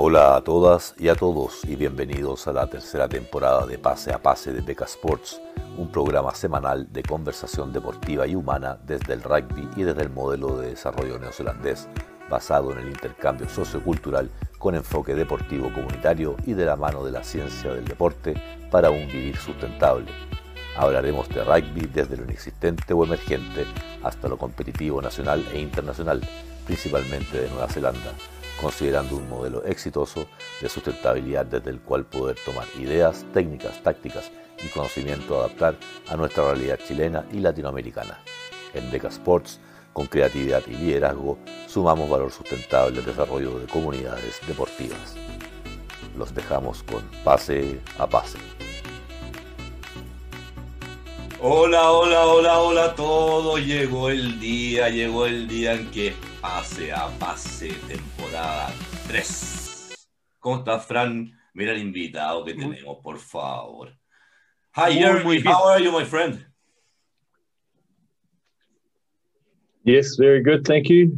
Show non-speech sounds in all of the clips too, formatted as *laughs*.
Hola a todas y a todos y bienvenidos a la tercera temporada de Pase a Pase de Beca Sports, un programa semanal de conversación deportiva y humana desde el rugby y desde el modelo de desarrollo neozelandés basado en el intercambio sociocultural con enfoque deportivo comunitario y de la mano de la ciencia del deporte para un vivir sustentable. Hablaremos de rugby desde lo inexistente o emergente hasta lo competitivo nacional e internacional, principalmente de Nueva Zelanda, considerando un modelo exitoso de sustentabilidad desde el cual poder tomar ideas, técnicas, tácticas y conocimiento a adaptar a nuestra realidad chilena y latinoamericana. En Beca Sports con creatividad y liderazgo, sumamos valor sustentable al desarrollo de comunidades deportivas. Los dejamos con pase a pase. Hola, hola, hola, hola todo. Llegó el día, llegó el día en que pase a pase temporada 3. ¿Cómo estás, Fran? Mira el invitado que tenemos, por favor. Hi, Jeremy. How are you, my friend? Yes, very good, thank you.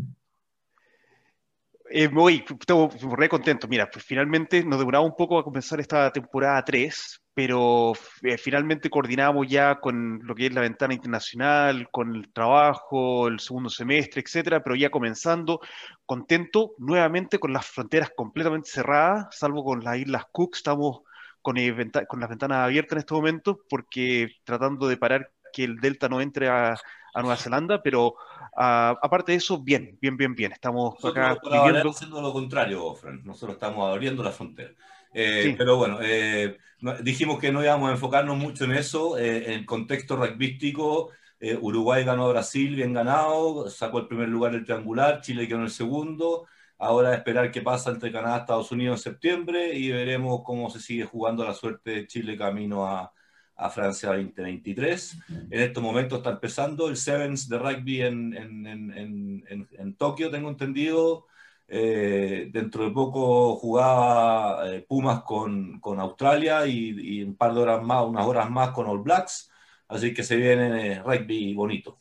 Eh, muy, estoy re contento. Mira, pues finalmente nos demoraba un poco a comenzar esta temporada 3, pero eh, finalmente coordinamos ya con lo que es la ventana internacional, con el trabajo, el segundo semestre, etcétera, pero ya comenzando, contento nuevamente con las fronteras completamente cerradas, salvo con las Islas Cook, estamos con, eh, con las ventanas abiertas en este momento, porque tratando de parar que el Delta no entre a, a Nueva Zelanda, pero uh, aparte de eso, bien, bien, bien, bien. Estamos Nosotros acá viviendo... haciendo lo contrario, Fran. Nosotros estamos abriendo la frontera. Eh, sí. Pero bueno, eh, dijimos que no íbamos a enfocarnos mucho en eso. Eh, en el contexto rugbyístico, eh, Uruguay ganó a Brasil, bien ganado, sacó el primer lugar del triangular, Chile quedó en el segundo. Ahora esperar qué pasa entre Canadá y Estados Unidos en septiembre y veremos cómo se sigue jugando la suerte de Chile camino a, a Francia 2023. En estos momentos está empezando el Sevens de rugby en, en, en, en Tokio, tengo entendido. Eh, dentro de poco jugaba eh, Pumas con, con Australia y, y, un par de horas más, unas horas más con All Blacks. Así que se viene eh, rugby bonito.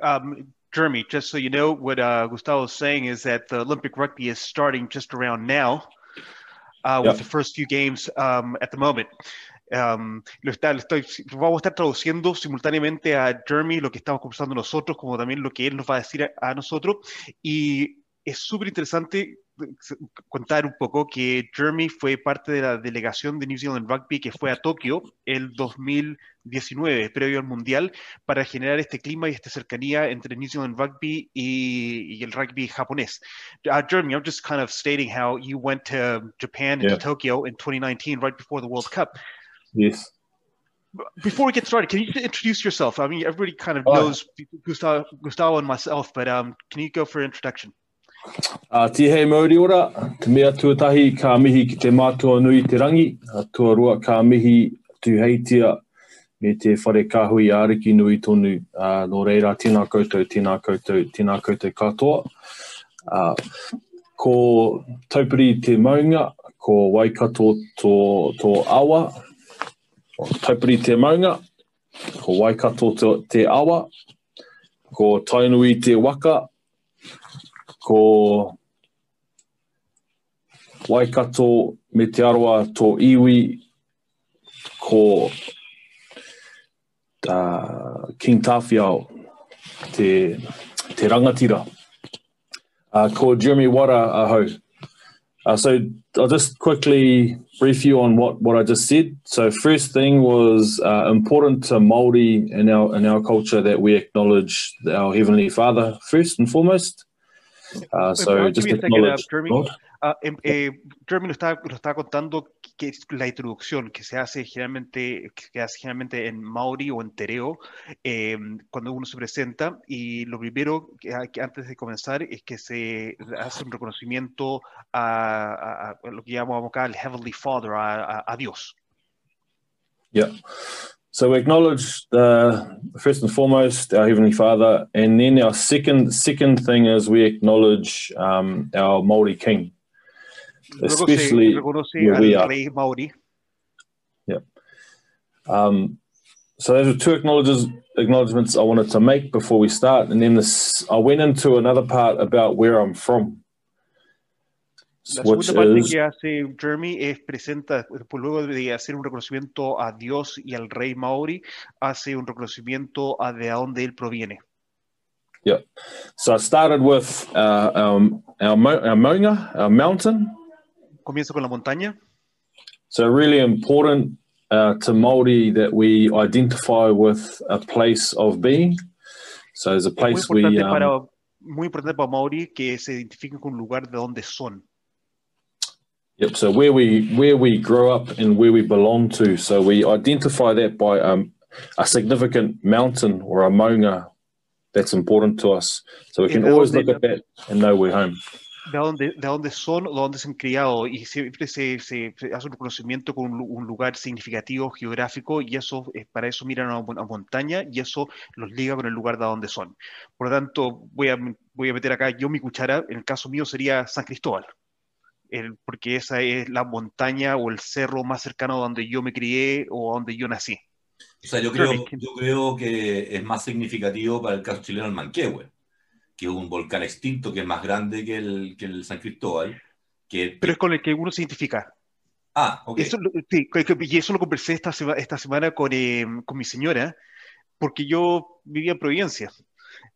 Um, Jeremy, just so you know, what uh, Gustavo is saying is that the Olympic rugby is starting just around now uh, with yep. the first few games um, at the moment. Um, lo está, lo estoy, vamos a estar traduciendo simultáneamente a Jeremy lo que estamos conversando nosotros, como también lo que él nos va a decir a, a nosotros. Y es súper interesante contar un poco que Jeremy fue parte de la delegación de New Zealand Rugby que fue a Tokio el 2019, previo al Mundial, para generar este clima y esta cercanía entre New Zealand Rugby y, y el rugby japonés. Uh, Jeremy, I'm just kind of stating how you went to Japan and yeah. to Tokyo in 2019, right before the World Cup. Yes. Before we get started, can you introduce yourself? I mean, everybody kind of oh. knows Gustavo, Gustavo and myself, but um, can you go for an introduction? Uh, ti hei mauri ora, te mea tuatahi ka mihi ki te mātua nui te rangi, a tuarua ka mihi tu heitia me te whare kahui āriki nui tonu. Uh, no reira, tēnā koutou, tēnā koutou, tēnā koutou katoa. Uh, ko taupiri te maunga, ko waikato tō, tō awa, taupiri te maunga, ko waikato te awa, ko tainui te waka, ko Waikato me te aroa tō iwi ko uh, King Tawhiao, te, te rangatira. Uh, ko Jeremy Wara ahau. Uh, so I'll just quickly brief you on what, what I just said. So first thing was uh, important to Māori in our in our culture that we acknowledge our Heavenly Father first and foremost. Uh, so just acknowledge Jeremy, uh, eh, Jeremy nos está, nos está contando que la introducción que se hace generalmente, que hace generalmente en Maori o en Tereo eh, cuando uno se presenta y lo primero que, que, antes de comenzar es que se hace un reconocimiento a, a, a lo que llamamos acá el Heavenly Father, a, a Dios. Yeah. So we acknowledge the first and foremost our Heavenly Father, and then our second second thing is we acknowledge um, our Maori King, especially where we are. Maori. Yeah. Um, so those are two acknowledges, acknowledgements I wanted to make before we start, and then this I went into another part about where I'm from. La segunda parte que hace Jeremy es presenta, pues luego de hacer un reconocimiento a Dios y al rey Maori, hace un reconocimiento a de dónde él proviene. Yeah. So I started with uh, um, our, our Maunga, our mountain. Comienzo con la montaña. So really important uh, to Maori that we identify with a place of being. So there's a place we. Um, para, muy importante para Maori que se identifiquen con un lugar de donde son. Yep. So where we where we grow up and where we belong to. So we identify that by um, a significant mountain or a maunga that's important to us. So we can always look at that and know we're home. De dónde, de dónde son o de dónde se han criado y siempre se, se, se hace un reconocimiento con un, un, lugar significativo geográfico y eso eh, para eso miran a una montaña y eso los liga con el lugar de donde son. Por lo tanto, voy a, voy a meter acá yo mi cuchara, en el caso mío sería San Cristóbal el, porque esa es la montaña o el cerro más cercano donde yo me crié o donde yo nací. O sea, yo creo, yo creo que es más significativo para el caso chileno el Manquehue, que es un volcán extinto que es más grande que el, que el San Cristóbal. Que, Pero es con el que uno se identifica. Ah, ok. Eso, sí, y eso lo conversé esta, esta semana con, eh, con mi señora, porque yo vivía en Providencia.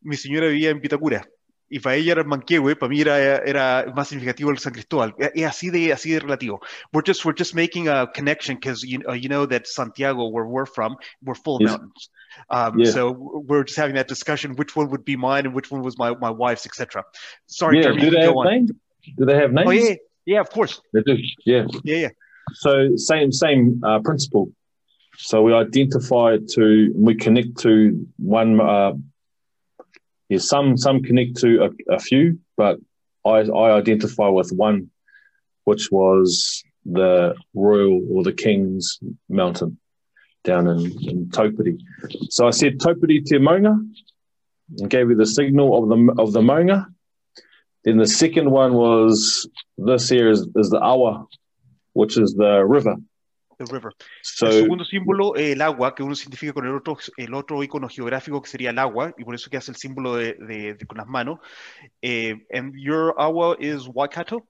Mi señora vivía en Pitacura y para ella era Manquehue, para mí era, era más significativo el San Cristóbal. Es así de, así de relativo. We're just, we're just making a connection because you, uh, you know that Santiago, where we're from, we're full of mountains. Um, yeah. So we're just having that discussion, which one would be mine and which one was my, my wife's, etc. Sorry, yeah, Jeremy, do they have on. names? Do they have names? Oh, yeah, yeah, of course. They do, yeah. Yeah, yeah. So same, same uh, principle. So we identify to, we connect to one uh, yeah, some some connect to a, a few, but I, I identify with one, which was the royal or the king's mountain down in, in Topiti. So I said Topiti Te Maunga and gave you the signal of the of the Maunga. Then the second one was this here is, is the Awa, which is the river. El river. So, el segundo símbolo, el agua, que uno significa con el otro, el otro icono geográfico que sería el agua, y por eso que hace el símbolo de, de, de con las manos. Eh, and your agua is Waikato?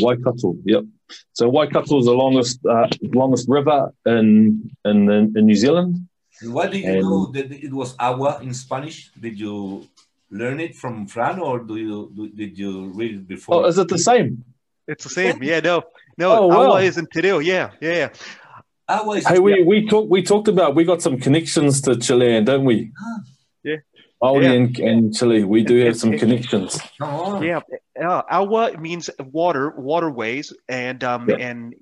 Waikato, yep. So Waikato is the longest uh, longest river in, in in New Zealand. And why did you and, know that it was agua in Spanish? Did you learn it from Fran, or do you do, did you read it before? Oh, is it the same? It's the same. Yeah, no, no. Oh, agua wow. is in Tereo. Yeah, yeah, yeah. Always, hey, we, we talked we talked about we got some connections to Chilean, don't we? Yeah. Maori yeah. and, and Chile, we do have some connections. Oh. Yeah, uh, agua means water, waterways, and um, yeah. and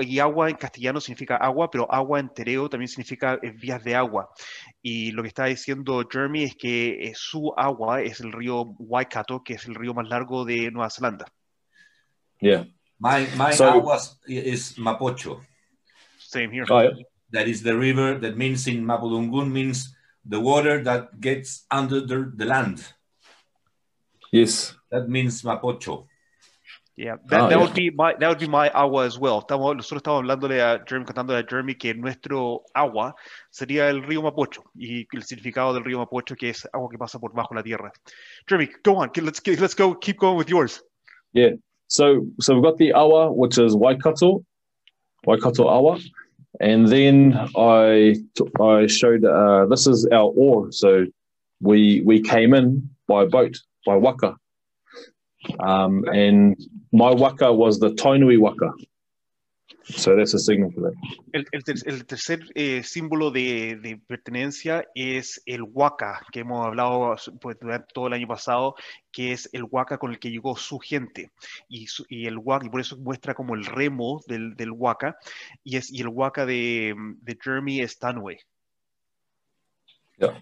y agua en castellano significa agua, pero agua en tereo también significa eh, vías de agua. Y lo que está diciendo Jeremy es que eh, su agua es el río Waikato, que es el río más largo de Nueva Zelanda. Yeah. My my so, agua is Mapocho. Same here. Oh, yeah. That is the river that means in Mapudungun means the water that gets under the, the land. Yes. That means Mapocho. Yeah, that, ah, that yeah. would be my that would be my agua as well. Estamos, nosotros estamos hablándole a Jeremy, contándole a Jeremy que nuestro agua sería el río Mapocho y el significado del río Mapocho que es agua que pasa por bajo la tierra. Jeremy, go on. Let's let's go. Keep going with yours. Yeah. So so we've got the awa, which is Waikato, Waikato awa, and then I I showed uh, this is our oar. So we we came in by boat by waka, um, and my waka was the Tainui waka. So that's a signal for that. El, el, ter, el tercer eh, símbolo de, de, pertenencia es el waka, que hemos hablado pues, durante todo el año pasado, que es el waka con el que llegó su gente. Y, su, y el waka, y por eso muestra como el remo del, del waka, y, es, y el waka de, de Jeremy Stanway. Yeah.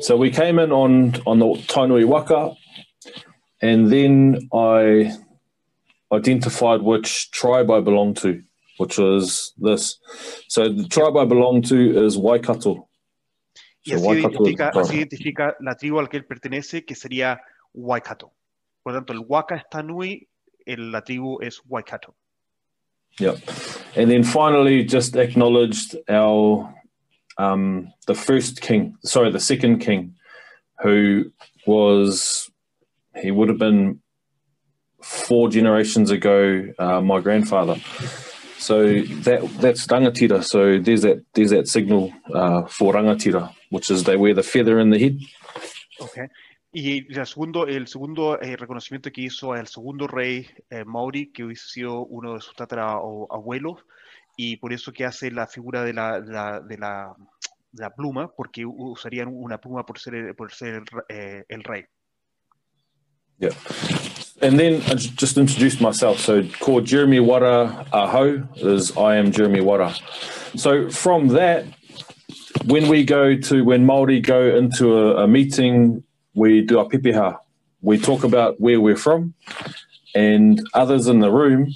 So we came in on, on the Tainui waka, and then I identified which tribe I belonged to. Which was this. So the tribe I belong to is Waikato. Y así, identifica, así, identifica, la tribu al que él pertenece, que sería Waikato. Por lo tanto, el Waka es Tanui, el, la tribu es Waikato. Yeah. And then finally, just acknowledged our um, the first king, sorry, the second king, who was he would have been four generations ago, uh, my grandfather. So that that's rangatira. So there's that there's that signal uh, for rangatira, which is they wear the feather in the head. Okay. Y el segundo, el segundo eh, reconocimiento que hizo al segundo rey eh, Maori, que hubiese sido uno de sus tatarabuelos, y por eso que hace la figura de la, de la, de la, de la pluma, porque usarían una pluma por ser, por ser eh, el rey. Yeah. And then I just introduced myself. So called Jeremy Wara Aho is I am Jeremy Wara. So from that, when we go to when Maori go into a, a meeting, we do a pipiha. We talk about where we're from, and others in the room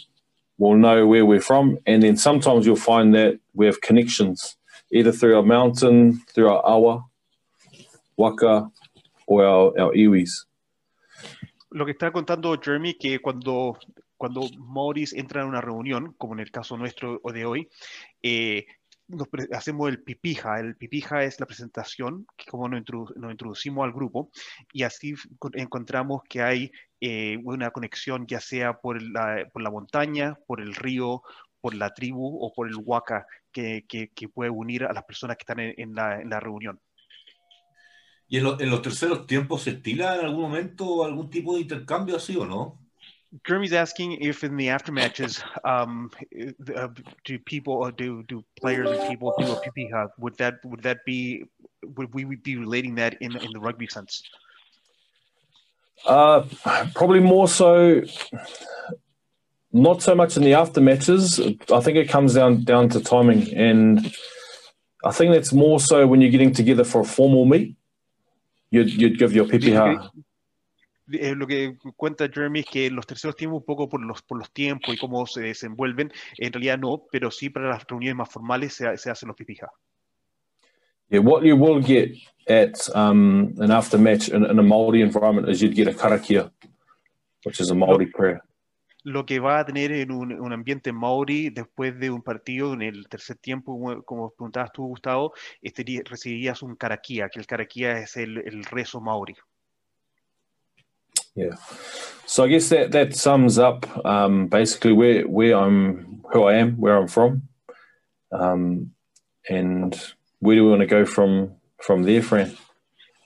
will know where we're from. And then sometimes you'll find that we have connections, either through our mountain, through our awa, waka, or our, our iwis. Lo que está contando Jeremy, que cuando, cuando entra en una reunión, como en el caso nuestro de hoy, eh, hacemos el pipija. El pipija es la presentación, como nos, introducimos al grupo, y así encontramos que hay eh, una conexión ya sea por la, por la, montaña, por el río, por la tribu o por el huaca, que, que, puede unir a las personas que están en, la, en la, reunión. ¿Y en, lo, en, los terceros tiempos se estila en algún momento algún tipo de intercambio así o no? Jeremy's asking if in the aftermatches, um, uh, do people, uh, do do players and people do a PP hug? Would that would that be would we be relating that in in the rugby sense? Uh, probably more so. Not so much in the after matches. I think it comes down down to timing, and I think that's more so when you're getting together for a formal meet. You'd, you'd give your PPH. eh, lo que cuenta Jeremy es que los terceros tiempos, un poco por los, por los tiempos y cómo se desenvuelven, en realidad no, pero sí para las reuniones más formales se, se hacen los pipija. Yeah, what you will get at um, an after match in, in a Maori environment is you'd get a karakia, which is a Maori prayer. Lo que va a tener en un, ambiente Maori después de un partido en el tercer tiempo, como preguntabas tú, Gustavo, este, recibirías un karakia, que el karakia es el, el rezo Maori. Yeah. So I guess that that sums up um, basically where where I'm, who I am, where I'm from, um, and where do we want to go from from there, Fran?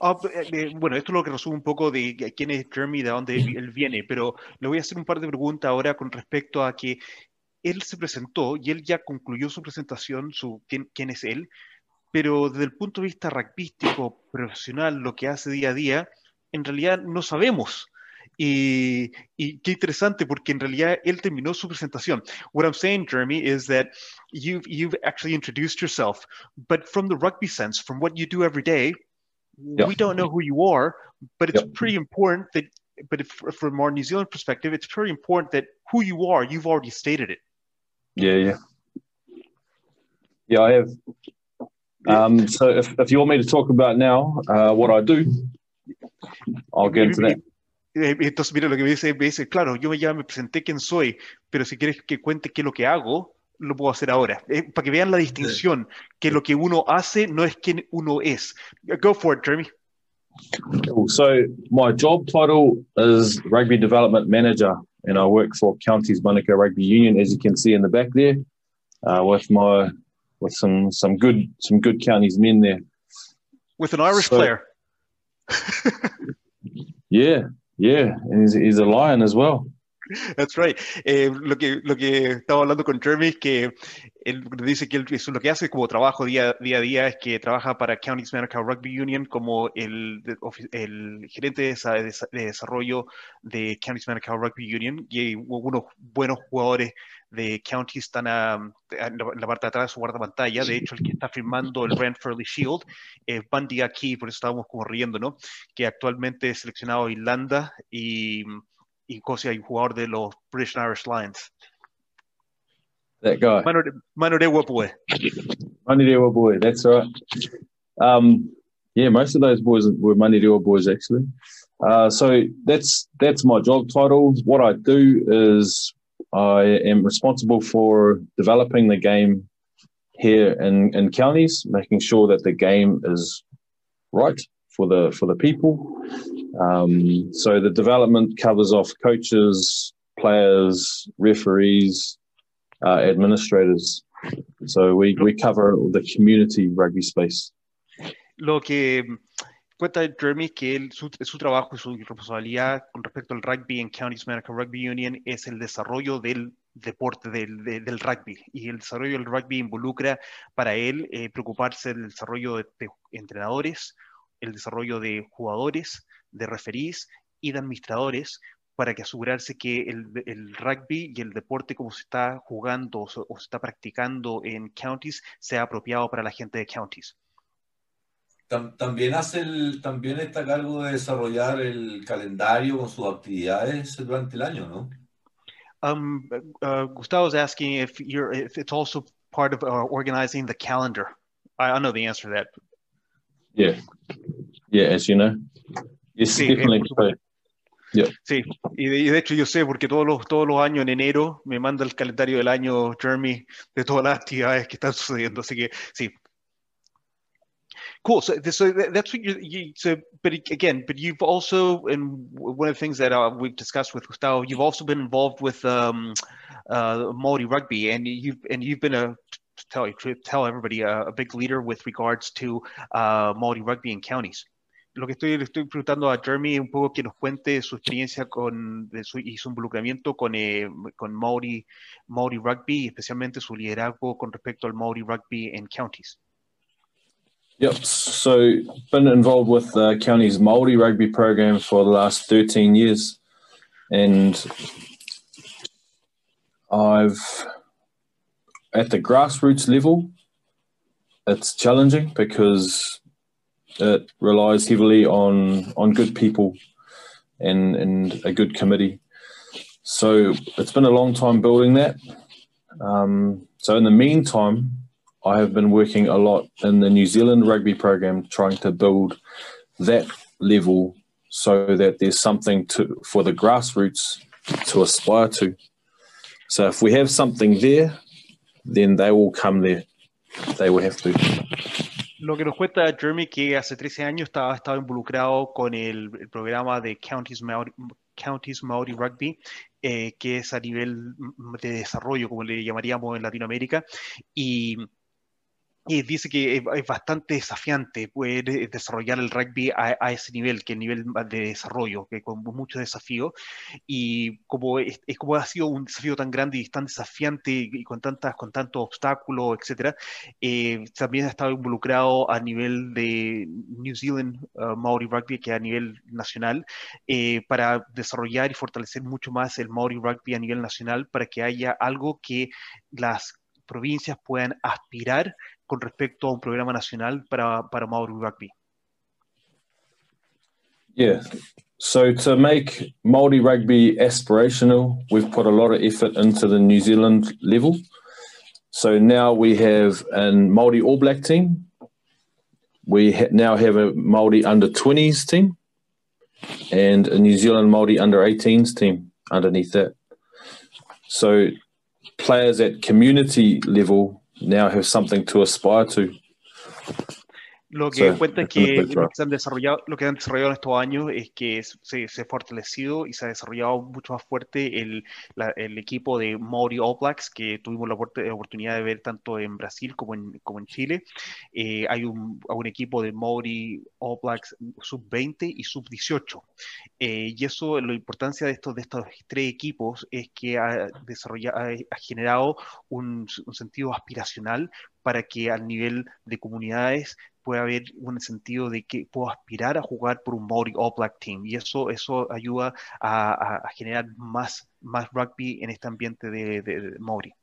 Ah, eh, eh, bueno, esto es lo que resume un poco de quién es Jeremy, de dónde él viene, pero le voy a hacer un par de preguntas ahora con respecto a que él se presentó y él ya concluyó su presentación, su quién, quién es él, pero desde el punto de vista rugbyístico, profesional, lo que hace día a día, en realidad no sabemos. Y, y qué interesante porque en realidad él terminó su presentación. What I'm saying, Jeremy, is that you've, you've actually introduced yourself, but from the rugby sense, from what you do every day, yep. we don't know who you are, but it's yep. pretty important that, but if, from our New Zealand perspective, it's pretty important that who you are, you've already stated it. Yeah, yeah. Yeah, I have. Um, so if, if you want me to talk about now uh, what I do, I'll get into that. Eh, entonces, mira, lo que me dice, me dice, claro, yo ya me presenté quién soy, pero si quieres que cuente qué es lo que hago, lo puedo hacer ahora. Eh, para que vean la distinción, que lo que uno hace no es quien uno es. Go for it, Jeremy. So, my job title is Rugby Development Manager, and I work for Counties Manukau Rugby Union, as you can see in the back there, uh, with my with some some good some good counties men there. With an Irish so, player. *laughs* yeah, Yeah, he's, he's a lion as well. *laughs* That's right. Eh, lo, que, lo que estaba hablando con Jeremy es que él dice que él, eso, lo que hace como trabajo día, día a día es que trabaja para Counties Manukau Rugby Union como el, el gerente de, de, de, desarrollo de Counties Manukau Rugby Union y unos buenos jugadores de Counties están a, a, en la parte de atrás de su guardapantalla. De hecho, el que está firmando el Fairley Shield es Bundy aquí, por eso estábamos como riendo, ¿no? Que actualmente es seleccionado a Irlanda y y Cosia, un jugador de los British and Irish Lions. That guy. Manu de Wapue. Manu de Wapue, that's right. Um, yeah, most of those boys were Manu de boys actually. Uh, so that's that's my job title. What I do is I am responsible for developing the game here in, in counties, making sure that the game is right for the for the people. Um, so the development covers off coaches, players, referees, uh, administrators. So we, we cover the community rugby space. Lo que cuenta Jeremy que él, su, su, trabajo y su responsabilidad con respecto al rugby en Counties American Rugby Union es el desarrollo del deporte del, de, del rugby y el desarrollo del rugby involucra para él eh, preocuparse del desarrollo de, de, entrenadores, el desarrollo de jugadores, de referís y de administradores para que asegurarse que el, el, rugby y el deporte como se está jugando o se, o se está practicando en counties sea apropiado para la gente de counties. También, hace el, también está a cargo de desarrollar el calendario con sus actividades durante el año, ¿no? Um, uh, Gustavo is asking if you're if it's also part of uh, organizing the calendar. I, I know the answer to that. Yeah, yeah, as you know, it's sí, definitely eh, yeah. Sí, y de, y de, hecho yo sé porque todos los, todos los años en enero me manda el calendario del año Jeremy de todas las actividades que están sucediendo, así que sí, Cool. So, so that's what you, you, so, but again, but you've also, and one of the things that uh, we've discussed with Gustavo, you've also been involved with um, uh, Maori rugby, and you've and you've been a tell tell everybody a, a big leader with regards to uh, Maori rugby in counties. Lo que estoy, le estoy preguntando a Jeremy un poco que nos cuente su experiencia con de su, y su involucramiento con, eh, con Maori, Maori Rugby, especialmente su liderazgo con respecto al Maori Rugby en counties. Yep. So, been involved with the county's Māori rugby program for the last 13 years. And I've, at the grassroots level, it's challenging because it relies heavily on, on good people and, and a good committee. So, it's been a long time building that. Um, so, in the meantime, I have been working a lot in the New Zealand rugby program, trying to build that level so that there's something to for the grassroots to aspire to. So if we have something there, then they will come there. They will have to. Lo que nos cuenta Jeremy que hace 13 años estaba, estaba involucrado con el, el programa de Counties Maori, Counties Maori Rugby, eh, que es a nivel de desarrollo, como le llamaríamos en Latinoamérica, y y dice que es bastante desafiante poder desarrollar el rugby a, a, ese nivel, que el nivel de desarrollo, que con muchos desafíos, y como, es, es, como ha sido un desafío tan grande y tan desafiante y con, tantas, con tantos obstáculos, etcétera, eh, también ha estado involucrado a nivel de New Zealand uh, Maori Rugby, que a nivel nacional, eh, para desarrollar y fortalecer mucho más el Maori Rugby a nivel nacional, para que haya algo que las provincias puedan aspirar con respecto a un programa nacional para, para Maori Rugby? Yeah. So to make Maori rugby aspirational, we've put a lot of effort into the New Zealand level. So now we have a Maori All Black team. We ha- now have a Maori under 20s team and a New Zealand Maori under 18s team underneath that. So players at community level now have something to aspire to. Lo que so, cuenta que lo que, han desarrollado, lo que han desarrollado en estos años es que se, se, ha fortalecido y se ha desarrollado mucho más fuerte el, la, el equipo de Maori All Blacks que tuvimos la oportunidad de ver tanto en Brasil como en, como en Chile. Eh, hay un, un, equipo de Maori All Blacks sub-20 y sub-18. Eh, y eso, la importancia de estos, de estos tres equipos es que ha, desarrollado, ha, ha generado un, un sentido aspiracional para que al nivel de comunidades pueda haber un sentido de que puedo aspirar a jugar por un Maori All Black Team y eso, eso ayuda a, generar más, más rugby en este ambiente de, de, de Maori.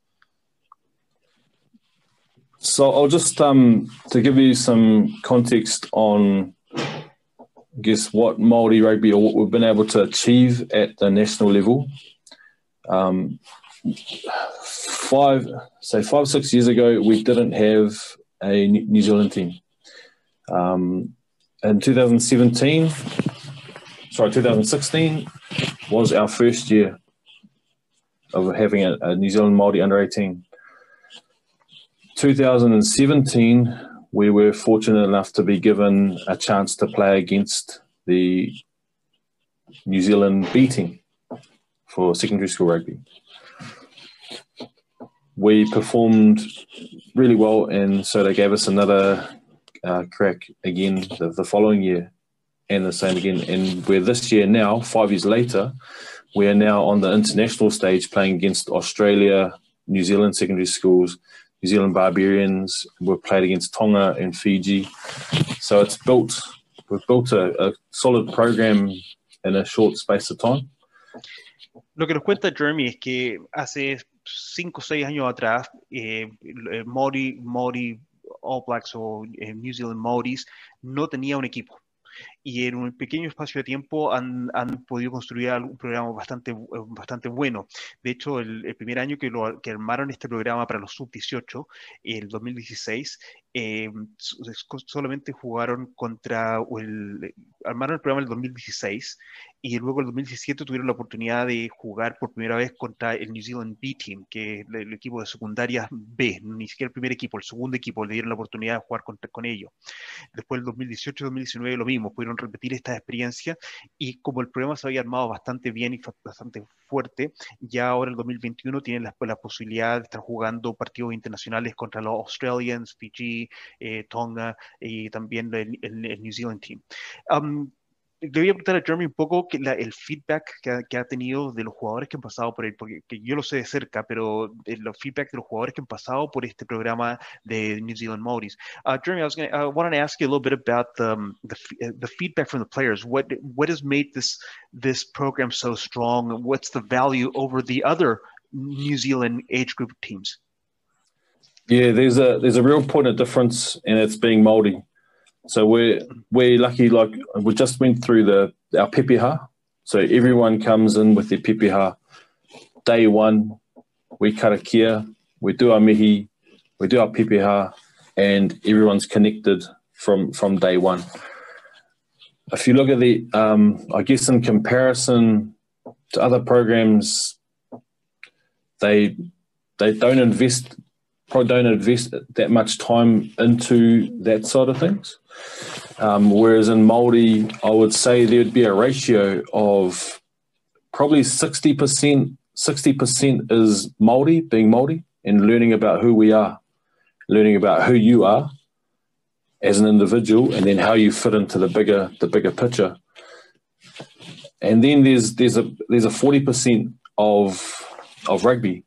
So I'll just um, to give you some context on, I guess, what Maori rugby or what we've been able to achieve at the national level. Um, five, say five, six years ago, we didn't have a New Zealand team. Um, in 2017, sorry, 2016 was our first year of having a, a New Zealand Māori under 18. 2017 we were fortunate enough to be given a chance to play against the New Zealand B team for secondary school rugby. We performed really well, and so they gave us another uh, crack again the, the following year, and the same again. And we're this year now, five years later, we are now on the international stage playing against Australia, New Zealand secondary schools, New Zealand Barbarians. We've played against Tonga and Fiji. So it's built, we've built a, a solid program in a short space of time. Lo que nos cuenta Jeremy es que hace cinco o seis años atrás, eh, Mori, Mori All Blacks o eh, New Zealand Maoris no tenía un equipo. y en un pequeño espacio de tiempo han, han podido construir un programa bastante, bastante bueno. De hecho, el, primer año que, lo, que armaron este programa para los sub-18, el 2016, eh, solamente jugaron contra el, armaron el programa el 2016 y luego en el 2017 tuvieron la oportunidad de jugar por primera vez contra el New Zealand B Team, que es el, equipo de secundaria B, ni siquiera el primer equipo, el segundo equipo, le dieron la oportunidad de jugar contra, con ellos. Después el 2018 y 2019 lo mismo, pudieron repetir esta experiencia y como el programa se había armado bastante bien y bastante fuerte, ya ahora el 2021 tienen la, la posibilidad de estar jugando partidos internacionales contra los Australians, Fiji, eh, Tonga y también el, el, New Zealand Team. Um, le voy a preguntar a Jeremy un poco que la, el feedback que ha, que ha, tenido de los jugadores que han pasado por él, porque yo lo sé de cerca, pero el feedback de los jugadores que han pasado por este programa de New Zealand Maoris. Uh, Jeremy, I was gonna, I wanted to ask you a little bit about the, um, the, the feedback from the players. What what has made this this program so strong? What's the value over the other New Zealand age group teams? Yeah, there's a there's a real point of difference, and it's being Maori. So we're we're lucky. Like we just went through the our pepeha. So everyone comes in with their pepeha. Day one, we karakia, we do our mihi, we do our pepeha, and everyone's connected from from day one. If you look at the, um, I guess in comparison to other programs, they they don't invest probably don't invest that much time into that side of things. Um, whereas in Māori, I would say there'd be a ratio of probably 60%, 60% is Māori, being Māori, and learning about who we are, learning about who you are as an individual, and then how you fit into the bigger, the bigger picture. And then there's there's a there's a 40% of of rugby.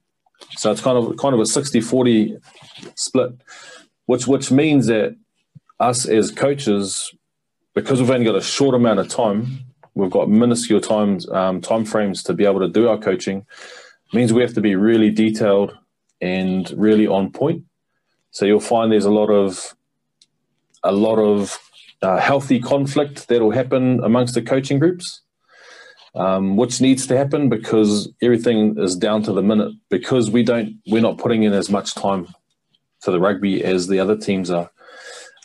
So it's kind of kind of a 60-40 split, which which means that us as coaches, because we've only got a short amount of time, we've got minuscule times um, time frames to be able to do our coaching. Means we have to be really detailed and really on point. So you'll find there's a lot of a lot of uh, healthy conflict that will happen amongst the coaching groups, um, which needs to happen because everything is down to the minute because we don't we're not putting in as much time for the rugby as the other teams are.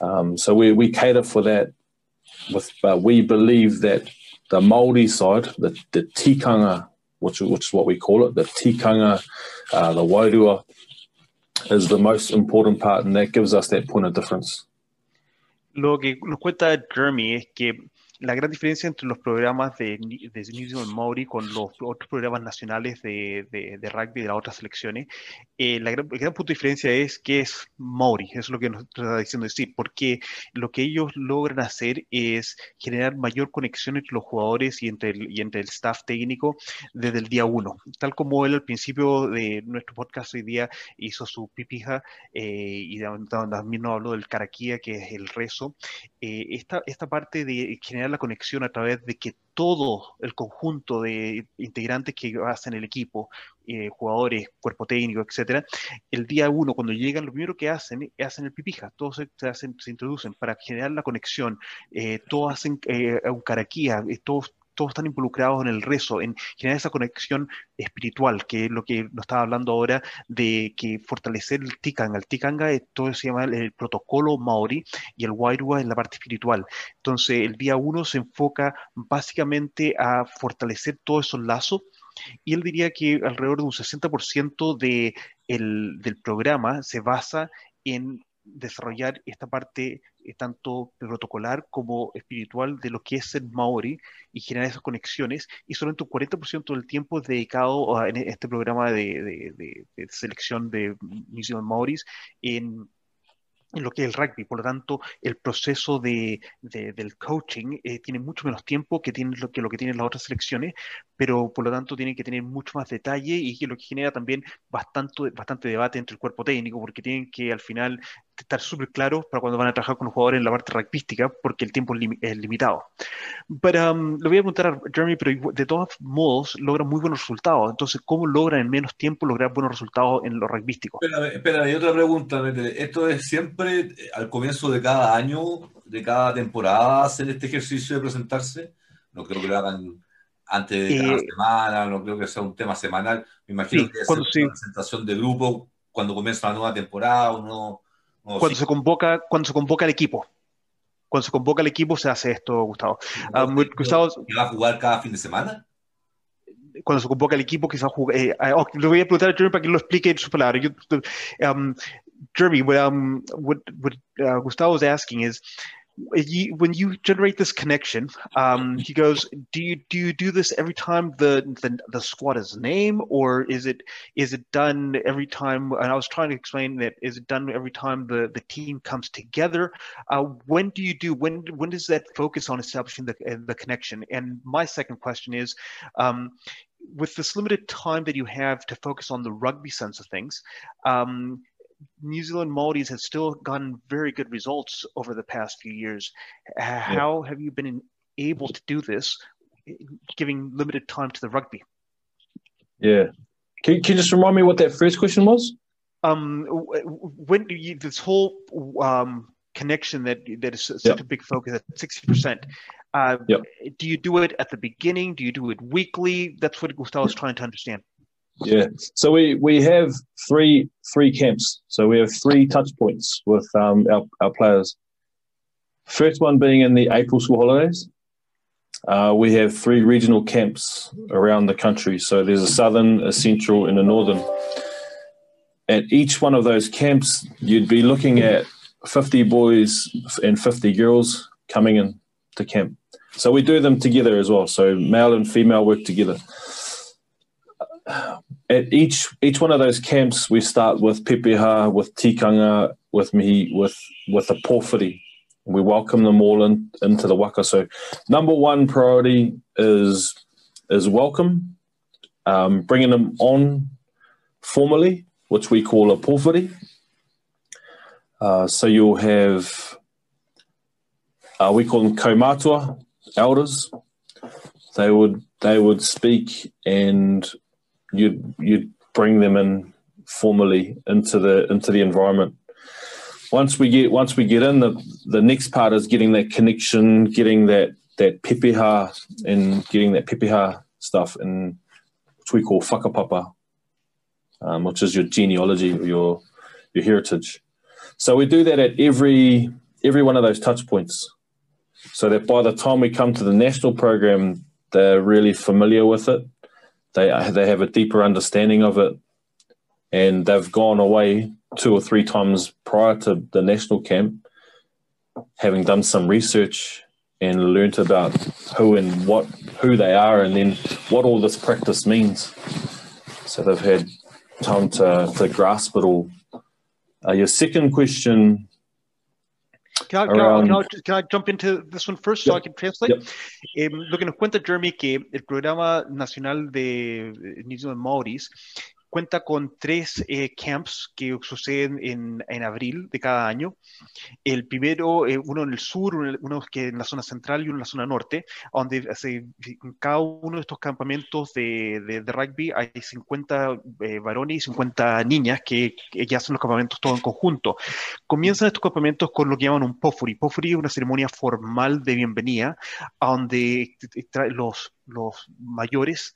Um, so we, we cater for that. With uh, we believe that the Maori side, the, the tikanga, which, which is what we call it, the tikanga, uh, the wairua, is the most important part, and that gives us that point of difference. Lo que nos cuenta Jeremy la gran diferencia entre los programas de, de New Zealand Maori con los otros programas nacionales de, de, de rugby de las otras selecciones, eh, la gran, el gran punto de diferencia es que es Maori, eso es lo que nos está diciendo. Decir, porque lo que ellos logran hacer es generar mayor conexión entre los jugadores y entre el, y entre el staff técnico desde el día uno, tal como él al principio de nuestro podcast hoy día hizo su pipija eh, y también nos habló del karakia, que es el rezo, eh, esta, esta parte de generar la conexión a través de que todo el conjunto de integrantes que hacen el equipo, eh, jugadores, cuerpo técnico, etcétera, el día uno, cuando llegan, lo primero que hacen es hacen el pipija, todos se, hacen, se introducen para generar la conexión, eh, todos hacen eh, un caraquía, eh, todos todos están involucrados en el rezo, en generar esa conexión espiritual, que es lo que nos estaba hablando ahora de que fortalecer el tikanga. El tikanga es todo se llama el, protocolo maori y el wairua es la parte espiritual. Entonces, el día uno se enfoca básicamente a fortalecer todos esos lazos y él diría que alrededor de un 60% de el, del programa se basa en desarrollar esta parte eh, tanto protocolar como espiritual de lo que es el Maori y generar esas conexiones. Y solamente un 40% del tiempo es dedicado a, en este programa de, de selección de New Maoris en en lo que es el rugby. Por lo tanto, el proceso de, del coaching eh, tiene mucho menos tiempo que, tiene lo, que lo que tienen las otras selecciones, pero por lo tanto tiene que tener mucho más detalle y lo que genera también bastante, bastante debate entre el cuerpo técnico, porque tienen que al final estar súper claros para cuando van a trabajar con los jugadores en la parte rugbyística, porque el tiempo es, limitado. Pero um, le voy a preguntar a Jeremy, pero de todos modos logran muy buenos resultados. Entonces, ¿cómo logran en menos tiempo lograr buenos resultados en lo? Espera, espera, hay otra pregunta. ¿Esto es siempre eh, al comienzo de cada año, de cada temporada, hacer este ejercicio de presentarse? No creo que lo hagan antes de cada eh, semana, no creo que sea un tema semanal. Me imagino que es una presentación de grupo cuando comienza la nueva temporada, uno cuando, se convoca, cuando se convoca el equipo. Cuando se convoca el equipo se hace esto, Gustavo. Um, Gustavo va a jugar cada fin de semana? Cuando se convoca el equipo, quizás juegue. Eh, oh, le voy a preguntar a Jeremy para que lo explique en su palabra. um, Jeremy, what, um, what, what uh, Gustavo is asking is you, when you generate this connection, um, he goes, "Do you do you do this every time the, the the squad is name, or is it is it done every time?" And I was trying to explain that is it done every time the the team comes together? Uh, when do you do when when does that focus on establishing the the connection? And my second question is. Um, with this limited time that you have to focus on the rugby sense of things, um, New Zealand Maldives has still gotten very good results over the past few years. How yeah. have you been able to do this, giving limited time to the rugby? Yeah, can, can you just remind me what that first question was? Um, when you, this whole um, connection that that is such yep. a big focus at sixty percent. Uh, yep. Do you do it at the beginning? Do you do it weekly? That's what Gustavo is trying to understand. Yeah. So we we have three three camps. So we have three touch points with um, our, our players. First one being in the April school holidays. Uh, we have three regional camps around the country. So there's a southern, a central, and a northern. At each one of those camps, you'd be looking at 50 boys and 50 girls coming in to camp. So we do them together as well. So male and female work together at each each one of those camps, we start with pepeha, with tikanga, with me, with with a porphyry. We welcome them all in, into the waka. So, number one priority is is welcome, um, bringing them on formally, which we call a porphyry. Uh, so you'll have uh, we call them komatua elders. They would they would speak and you'd you'd bring them in formally into the into the environment. Once we get once we get in, the the next part is getting that connection, getting that that pepeha and getting that pepeha stuff, and which we call whakapapa, um, which is your genealogy, your your heritage. So we do that at every every one of those touch points, so that by the time we come to the national program, they're really familiar with it they they have a deeper understanding of it, and they've gone away two or three times prior to the national camp, having done some research and learnt about who and what who they are, and then what all this practice means. So they've had time to to grasp it all. Uh, your second question Can I, can, I, can, I, can I, jump into this one first so yep. I can translate? Yep. Eh, lo que nos cuenta Jeremy que el programa nacional de New Zealand Maoris cuenta con tres eh, camps que suceden en, en, abril de cada año. El primero, eh, uno en el sur, uno que en la zona central y uno en la zona norte, donde en cada uno de estos campamentos de, de, de rugby hay 50 eh, varones y 50 niñas que, que, hacen los campamentos todos en conjunto. Comienzan estos campamentos con lo que llaman un pofuri. Pofuri es una ceremonia formal de bienvenida, donde los, los mayores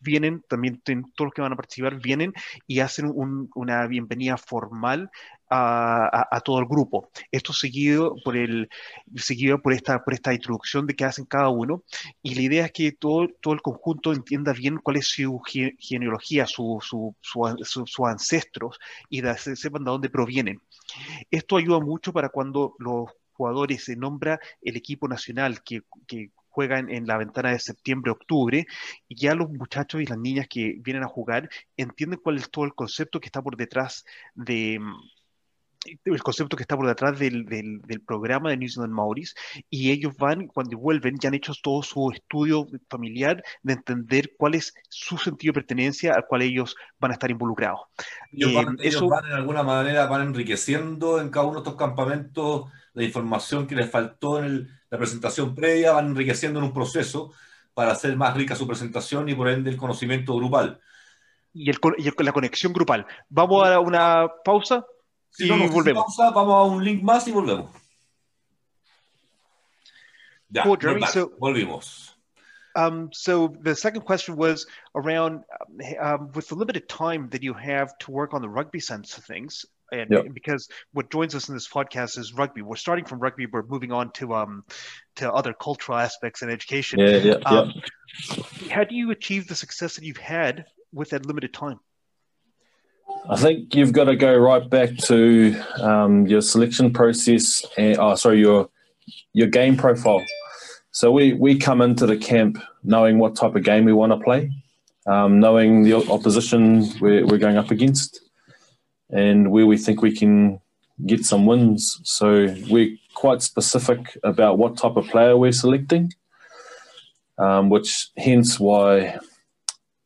vienen, también todos los que van a participar vienen y hacen una bienvenida formal a, todo el grupo. Esto seguido por, el, seguido por, esta, por esta introducción de que hacen cada uno. Y la idea es que todo, todo el conjunto entienda bien cuál es su genealogía, sus su, su, ancestros y sepan de dónde provienen. Esto ayuda mucho para cuando los jugadores se nombra el equipo nacional que, que juegan en la ventana de septiembre-octubre, y ya los muchachos y las niñas que vienen a jugar entienden cuál es todo el concepto que está por detrás de, el concepto que está por detrás del, del, programa de New Zealand Maoris y ellos van, cuando vuelven, ya han hecho todo su estudio familiar de entender cuál es su sentido de pertenencia al cual ellos van a estar involucrados. Ellos, van, eh, ellos van, en alguna manera, van enriqueciendo en cada uno de estos campamentos la información que les faltó en la presentación previa, van enriqueciendo en un proceso para hacer más rica su presentación y por ende el conocimiento grupal. Y, el, y la conexión grupal. Vamos a una pausa Si y volvemos. Pausa, vamos a un link más y volvemos. Ya, cool, Jeremy, so, volvimos. Um, so the second question was around um, with the limited time that you have to work on the rugby sense of things, and yep. because what joins us in this podcast is rugby. We're starting from rugby, we're moving on to um to other cultural aspects and education. Yeah, yeah, um, yeah. How do you achieve the success that you've had with that limited time? I think you've got to go right back to um, your selection process. And, oh, sorry, your your game profile. So we we come into the camp knowing what type of game we want to play, um, knowing the opposition we're, we're going up against, and where we think we can get some wins. So we're quite specific about what type of player we're selecting, um, which hence why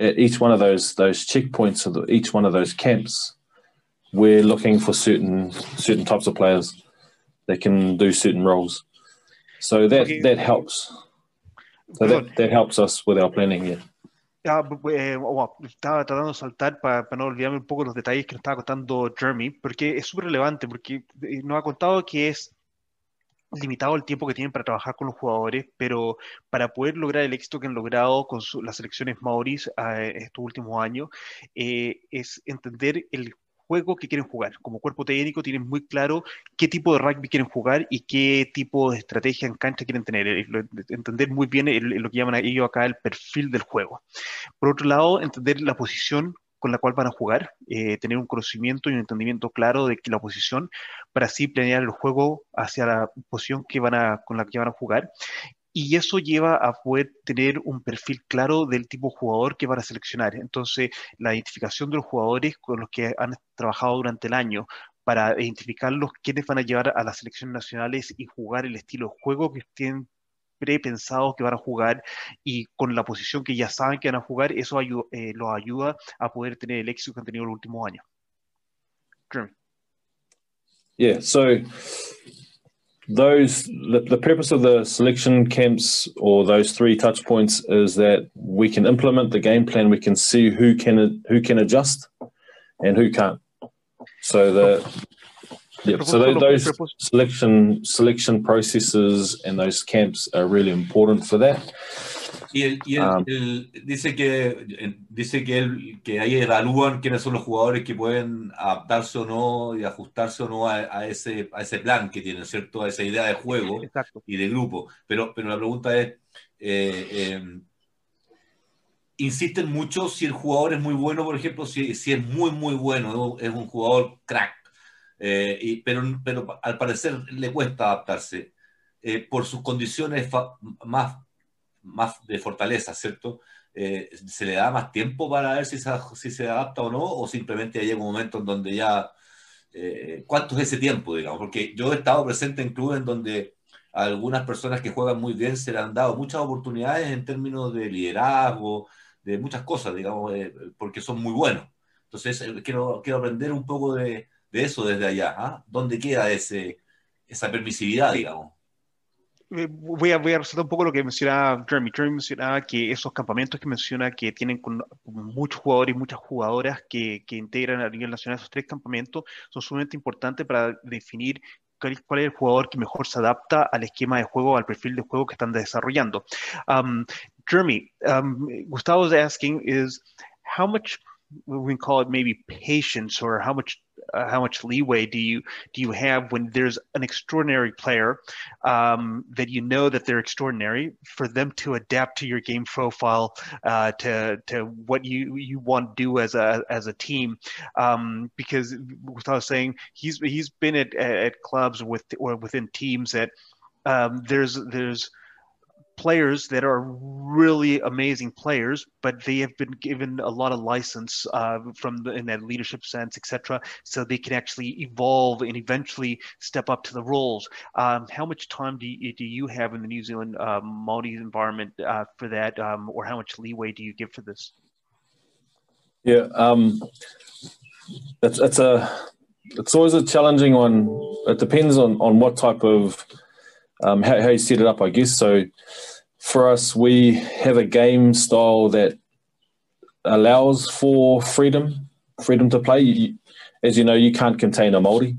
at each one of those those checkpoints of each one of those camps, we're looking for certain certain types of players that can do certain roles. So that okay. that helps. So that, that helps us with our planning here. Ah, eh, oh, estaba tratando de saltar para, para, no olvidarme un poco los detalles que nos estaba contando Jeremy, porque es súper relevante, porque eh, nos ha contado que es limitado el tiempo que tienen para trabajar con los jugadores, pero para poder lograr el éxito que han logrado con las selecciones maoris eh, estos últimos años, eh, es entender el juego que quieren jugar. Como cuerpo técnico tienen muy claro qué tipo de rugby quieren jugar y qué tipo de estrategia en cancha quieren tener. Eh, entender muy bien lo que llaman ellos acá el perfil del juego. Por otro lado, entender la posición con la cual van a jugar, eh, tener un conocimiento y un entendimiento claro de la posición para así planear el juego hacia la posición que van a, con la que van a jugar. Y eso lleva a poder tener un perfil claro del tipo de jugador que van a seleccionar. Entonces, la identificación de los jugadores con los que han trabajado durante el año para identificarlos quiénes van a llevar a las selecciones nacionales y jugar el estilo de juego que tienen prepensados que van a jugar y con la posición que ya saben que van a jugar, eso eh, los ayuda a poder tener el éxito que han tenido los últimos años. Yeah, so those the, the purpose of the selection camps or those three touch points is that we can implement the game plan we can see who can who can adjust and who can't so the Yeah, so those, those selection selection processes and those camps are really important for that. Y, él, y él, um, él dice que dice que él, que ahí evalúan quiénes son los jugadores que pueden adaptarse o no y ajustarse o no a, a ese a ese plan que tienen, cierto, a esa idea de juego Exacto. y de grupo. Pero pero la pregunta es eh, eh, insisten mucho si el jugador es muy bueno, por ejemplo, si, si es muy muy bueno, es un jugador crack eh, y, pero, pero al parecer le cuesta adaptarse eh, por sus condiciones más, más de fortaleza, ¿cierto? Eh, ¿Se le da más tiempo para ver si se, si se adapta o no? ¿O simplemente llega un momento en donde ya... Eh, ¿Cuánto es ese tiempo, digamos? Porque yo he estado presente en clubes en donde a algunas personas que juegan muy bien se le han dado muchas oportunidades en términos de liderazgo, de muchas cosas, digamos, porque son muy buenos. Entonces, quiero, quiero aprender un poco de, de eso desde allá? ¿ah? ¿Dónde queda ese, esa permisividad, digamos? Eh, voy a, voy resaltar un poco lo que mencionaba Jeremy. Jeremy mencionaba que esos campamentos que menciona que tienen muchos jugadores y muchas jugadoras que, que, integran a nivel nacional esos tres campamentos son sumamente importantes para definir cuál, es el jugador que mejor se adapta al esquema de juego, al perfil de juego que están desarrollando. Um, Jeremy, um, Gustavo was asking is how much we can call it maybe patience or how much uh, how much leeway do you do you have when there's an extraordinary player um, that you know that they're extraordinary for them to adapt to your game profile uh, to to what you you want to do as a as a team. Um, because without saying he's he's been at at clubs with or within teams that um, there's there's players that are really amazing players, but they have been given a lot of license uh, from the, in that leadership sense, etc., so they can actually evolve and eventually step up to the roles. Um, how much time do you, do you have in the New Zealand uh, Māori environment uh, for that, um, or how much leeway do you give for this? Yeah, um, it's it's a it's always a challenging one. It depends on on what type of um, how, how you set it up, I guess. So for us, we have a game style that allows for freedom, freedom to play. You, as you know, you can't contain a Māori.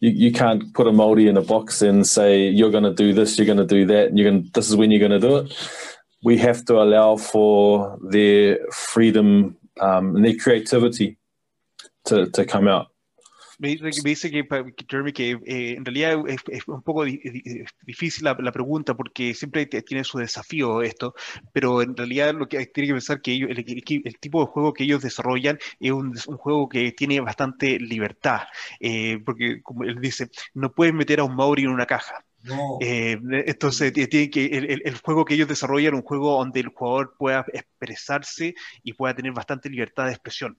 You, you can't put a Māori in a box and say you're going to do this, you're going to do that, and you're going. This is when you're going to do it. We have to allow for their freedom um, and their creativity to to come out. Me dice, que, Jeremy, que eh, en realidad es, un poco difícil la, pregunta porque siempre tiene su desafío esto, pero en realidad lo que tiene que pensar que ellos, el, tipo de juego que ellos desarrollan es un, juego que tiene bastante libertad, eh, porque como él dice, no puedes meter a un Maori en una caja. Eh, entonces, tiene que, el, el, juego que ellos desarrollan es un juego donde el jugador pueda expresarse y pueda tener bastante libertad de expresión.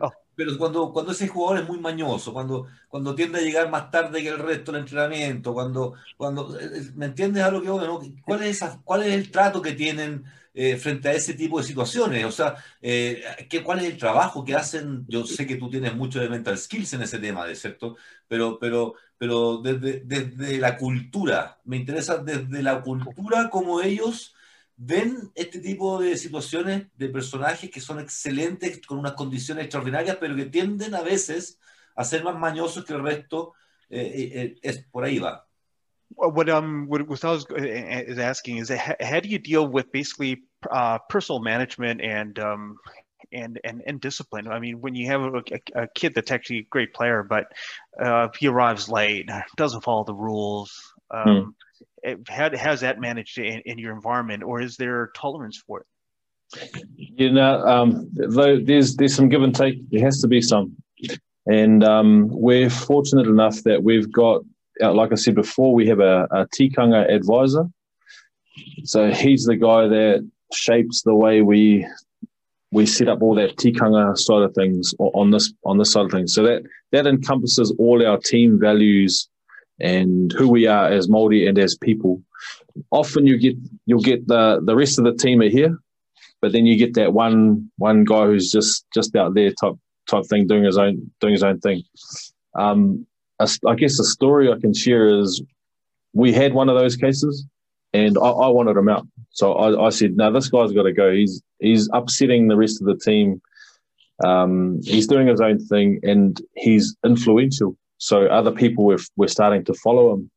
Oh. Pero cuando, cuando ese jugador es muy mañoso, cuando, cuando tiende a llegar más tarde que el resto del entrenamiento, cuando, cuando eh, eh, ¿me entiendes a lo que voy? ¿no? ¿Cuál, es ¿Cuál es el trato que tienen eh, frente a ese tipo de situaciones? O sea, ¿qué, ¿cuál es el trabajo que hacen? Yo sé que tú tienes mucho de mental skills en ese tema, ¿de cierto? Pero, pero, pero desde, desde la cultura, me interesa desde la cultura como ellos ven este tipo de situaciones de personajes que son excelentes, con unas condiciones extraordinarias, pero que tienden a veces a ser más mañosos que el resto. Eh, eh, eh es, por ahí va. What um what Gustavo is asking is how do you deal with basically uh, personal management and um and, and and discipline. I mean, when you have a, a, a kid that's actually a great player, but uh, he arrives late, doesn't follow the rules, um, mm how, how's that managed in, in your environment, or is there tolerance for it? You know, um, there's there's some give and take. There has to be some, and um, we're fortunate enough that we've got, uh, like I said before, we have a, a tikanga advisor. So he's the guy that shapes the way we we set up all that tikanga side of things on this on this side of things. So that that encompasses all our team values and who we are as Māori and as people. Often you get you'll get the the rest of the team are here, but then you get that one one guy who's just just out there type type thing doing his own doing his own thing. Um, a, I guess the story I can share is we had one of those cases, and I, I wanted him out. So I, I said, "No, this guy's got to go. He's he's upsetting the rest of the team. Um, he's doing his own thing, and he's influential. So other people were, were starting to follow him.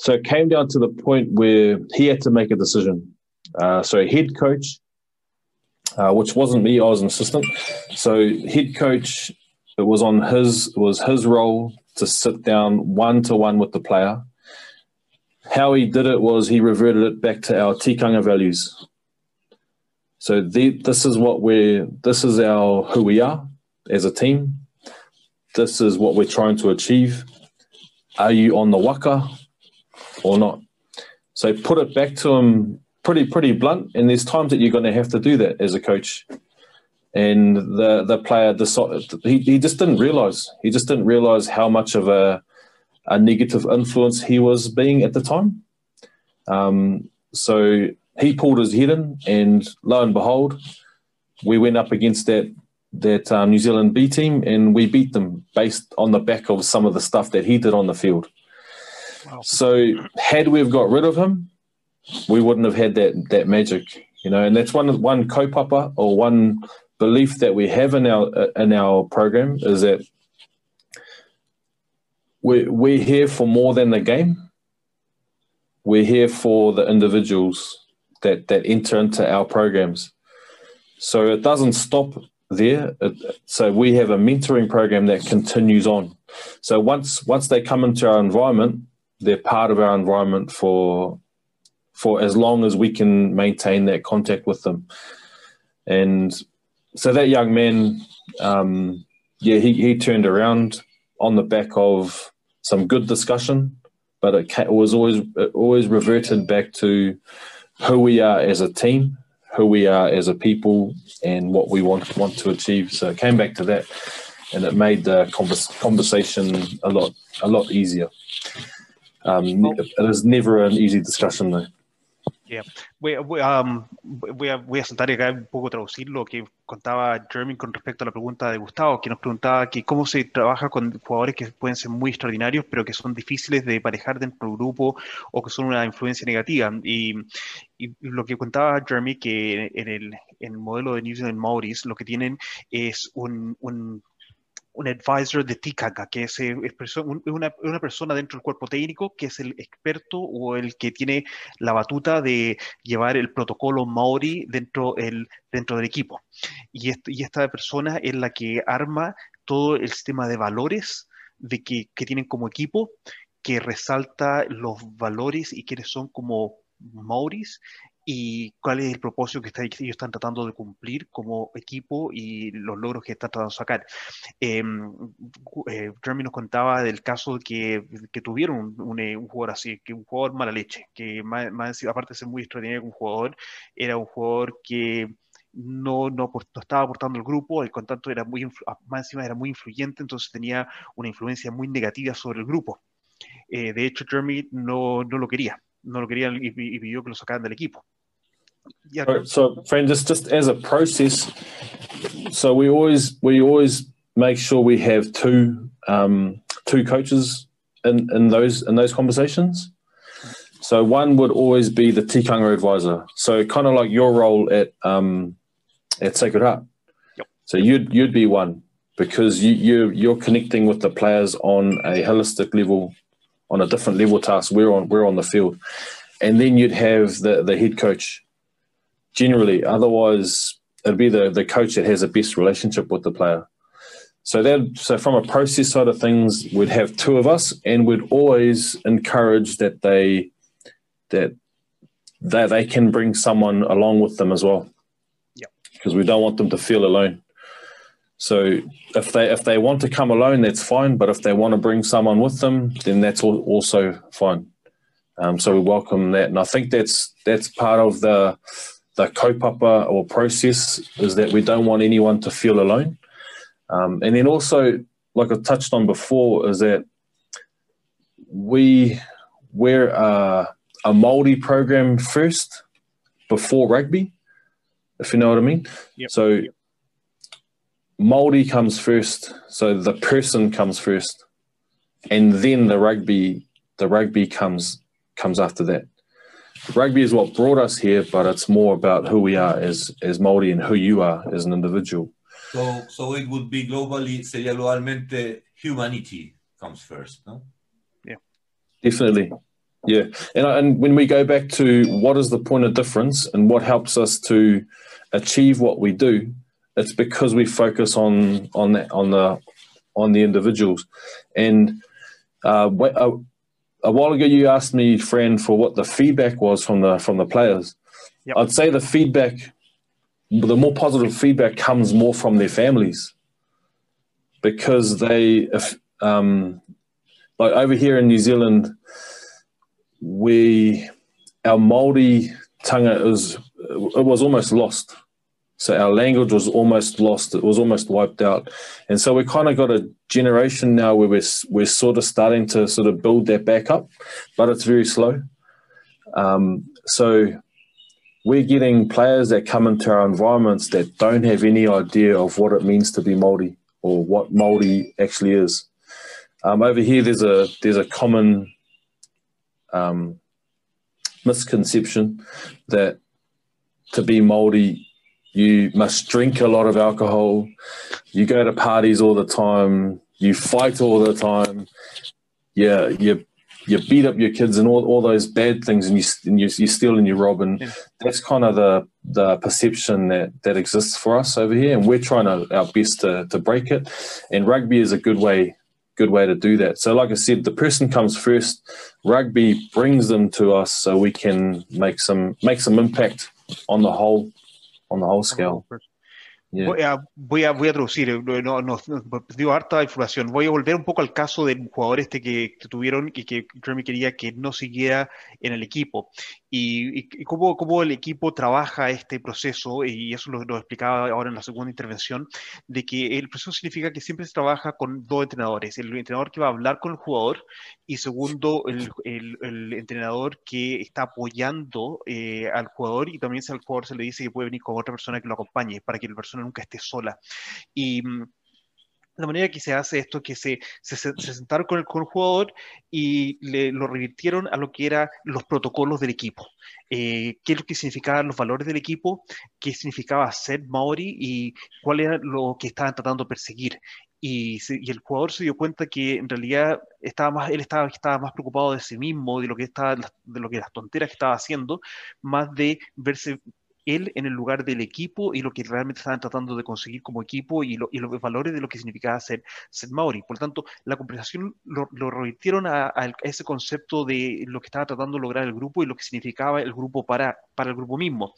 So it came down to the point where he had to make a decision. Uh, so head coach, uh, which wasn't me, I was an assistant. So head coach, it was on his it was his role to sit down one to one with the player. How he did it was he reverted it back to our tikanga values. So the, this is what we're this is our who we are as a team this is what we're trying to achieve. Are you on the waka or not? So put it back to him pretty pretty blunt. And there's times that you're going to have to do that as a coach. And the the player decided he, he just didn't realize he just didn't realize how much of a a negative influence he was being at the time. Um, so he pulled his head in, and lo and behold, we went up against that that um, New Zealand B team, and we beat them based on the back of some of the stuff that he did on the field. Wow. So, had we have got rid of him, we wouldn't have had that that magic, you know. And that's one one kaupapa or one belief that we have in our in our program is that we we're here for more than the game. we're here for the individuals that that enter into our programs. So it doesn't stop there. So we have a mentoring program that continues on. So once once they come into our environment, they're part of our environment for for as long as we can maintain that contact with them. And so that young man, um, yeah, he, he turned around on the back of some good discussion, but it, was always it always reverted back to who we are as a team, who we are as a people, and what we want want to achieve. So it came back to that, and it made the conversation a lot a lot easier. Um, it is never an easy discussion though. Voy, voy, um, voy, a, voy, a, saltar acá un poco traducir lo que contaba Jeremy con respecto a la pregunta de Gustavo, que nos preguntaba que cómo se trabaja con jugadores que pueden ser muy extraordinarios, pero que son difíciles de parejar dentro del grupo o que son una influencia negativa. Y, y lo que contaba Jeremy, que en el, en el modelo de New Zealand Maoris lo que tienen es un, un un advisor de TICACA, que es, eh, una, una, persona dentro del cuerpo técnico que es el experto o el que tiene la batuta de llevar el protocolo Maori dentro, el, dentro del equipo. Y, esta persona es la que arma todo el sistema de valores de que, que tienen como equipo, que resalta los valores y quiénes son como Maoris y cuál es el propósito que ellos están tratando de cumplir como equipo y los logros que están tratando de sacar. Eh, eh, Jeremy nos contaba del caso que, que tuvieron un, eh, un, jugador así, que un jugador mala leche, que más, aparte de ser muy extraordinario como jugador, era un jugador que no, no, no, estaba aportando el grupo, el contacto era muy, más encima era muy influyente, entonces tenía una influencia muy negativa sobre el grupo. Eh, de hecho, Jeremy no, no lo quería, no lo quería y, y pidió que lo sacaran del equipo. Yeah. So, so friend, just just as a process, so we always we always make sure we have two um, two coaches in, in those in those conversations. So one would always be the tikanga advisor. So kind of like your role at um, at Sacred Heart. Yep. So you'd you'd be one because you you you're connecting with the players on a holistic level, on a different level task. We're on we're on the field, and then you'd have the the head coach generally. Otherwise, it'd be the, the coach that has the best relationship with the player. So that so from a process side of things, we'd have two of us, and we'd always encourage that they that that they can bring someone along with them as well. Yeah, because we don't want them to feel alone. So if they if they want to come alone, that's fine. But if they want to bring someone with them, then that's also fine. Um, so we welcome that, and I think that's that's part of the the kaupapa or process is that we don't want anyone to feel alone. Um, and then also, like I touched on before, is that we we're a, a Māori program first before rugby, if you know what I mean. Yep. So yep. Māori comes first, so the person comes first, and then the rugby the rugby comes comes after that rugby is what brought us here, but it's more about who we are as as Maori and who you are as an individual. So, so it would be globally, sería globalmente humanity comes first, no? Yeah, definitely. Yeah, and and when we go back to what is the point of difference and what helps us to achieve what we do, it's because we focus on on that on the on the individuals, and uh, uh a while ago you asked me, friend, for what the feedback was from the from the players. Yep. I'd say the feedback, the more positive feedback comes more from their families, because they, if, um, like over here in New Zealand, we our Maori tanga is it was almost lost. So our language was almost lost. It was almost wiped out. And so we kind of got a generation now where we're, we're sort of starting to sort of build that back up, but it's very slow. Um, so we're getting players that come into our environments that don't have any idea of what it means to be Māori or what Māori actually is. Um, over here, there's a there's a common um, misconception that to be Māori you must drink a lot of alcohol, you go to parties all the time, you fight all the time, yeah, you you beat up your kids and all, all those bad things and you, and you, you steal and you rob. And yeah. that's kind of the the perception that that exists for us over here. And we're trying to, our best to, to break it. And rugby is a good way good way to do that. So like i said the person comes first. Rugby brings them to us so we can make some make some impact on the whole on the whole scale Voy, a, voy, a, voy a traducir, eh, no, no, dio harta información. Voy a volver un poco al caso del jugador este que, tuvieron y que Jeremy quería que no siguiera en el equipo. Y, cómo, cómo, el equipo trabaja este proceso, y eso lo, explicaba ahora en la segunda intervención, de que el proceso significa que siempre se trabaja con dos entrenadores. El entrenador que va a hablar con el jugador y segundo, el, el, entrenador que está apoyando eh, al jugador y también si al jugador se le dice que puede venir con otra persona que lo acompañe para que la persona nunca esté sola. Y mm, la manera que se hace esto es que se, se, sentaron con el, con el, jugador y le, lo revirtieron a lo que eran los protocolos del equipo. Eh, qué es lo que significaban los valores del equipo, qué significaba ser Maori y cuál era lo que estaban tratando de perseguir. Y, y, el jugador se dio cuenta que en realidad estaba más, él estaba, estaba más preocupado de sí mismo, de lo que estaba, de lo que las tonteras que estaba haciendo, más de verse él en el lugar del equipo y lo que realmente estaban tratando de conseguir como equipo y, y los valores de lo que significaba ser, Maori. Por lo tanto, la conversación lo, lo revirtieron a, ese concepto de lo que estaba tratando de lograr el grupo y lo que significaba el grupo para, para el grupo mismo.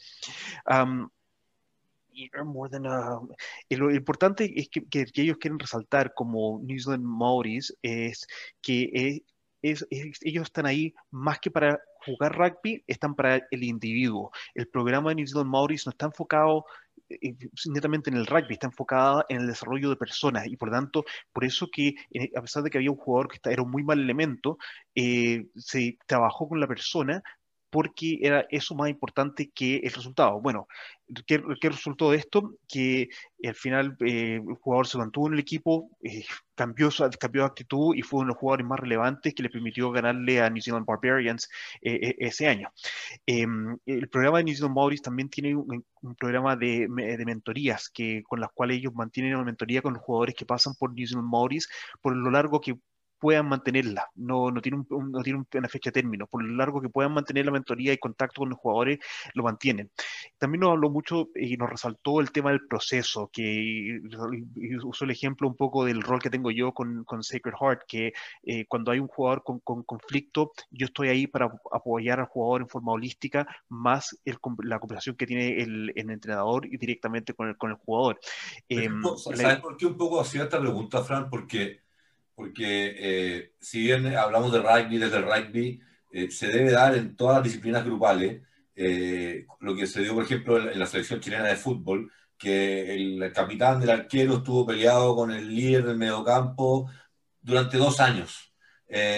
y lo importante es que, que, ellos quieren resaltar como New Zealand Maoris es que eh, ellos están ahí más que para jugar rugby, están para el individuo. El programa de New Zealand Maoris no está enfocado eh, netamente en el rugby, está enfocado en el desarrollo de personas y por tanto, por eso que eh, a pesar de que había un jugador que era un muy mal elemento, eh, se trabajó con la persona porque era eso más importante que el resultado. Bueno, ¿qué, resultó de esto? Que al final eh, el jugador se mantuvo en el equipo, eh, cambió, cambió de actitud y fue uno de los jugadores más relevantes que le permitió ganarle a New Zealand Barbarians eh, ese año. Em, el programa de New Zealand Maoris también tiene un, programa de, de, mentorías que, con las cuales ellos mantienen una mentoría con los jugadores que pasan por New Zealand Maoris por lo largo que puedan mantenerla, no, no tiene, un, no tiene una fecha de término, por lo largo que puedan mantener la mentoría y contacto con los jugadores, lo mantienen. También nos habló mucho y nos resaltó el tema del proceso, que usó el ejemplo un poco del rol que tengo yo con, con Sacred Heart, que eh, cuando hay un jugador con, con, conflicto, yo estoy ahí para apoyar al jugador en forma holística, más el, la cooperación que tiene el, el, entrenador y directamente con el, con el jugador. Eh, ¿Sabes por qué un poco hacía esta pregunta, Fran? Porque porque eh, si bien hablamos de rugby, desde el rugby, eh, se debe dar en todas las disciplinas grupales, eh, lo que se dio, por ejemplo, en, la selección chilena de fútbol, que el, capitán del arquero estuvo peleado con el líder del mediocampo durante dos años.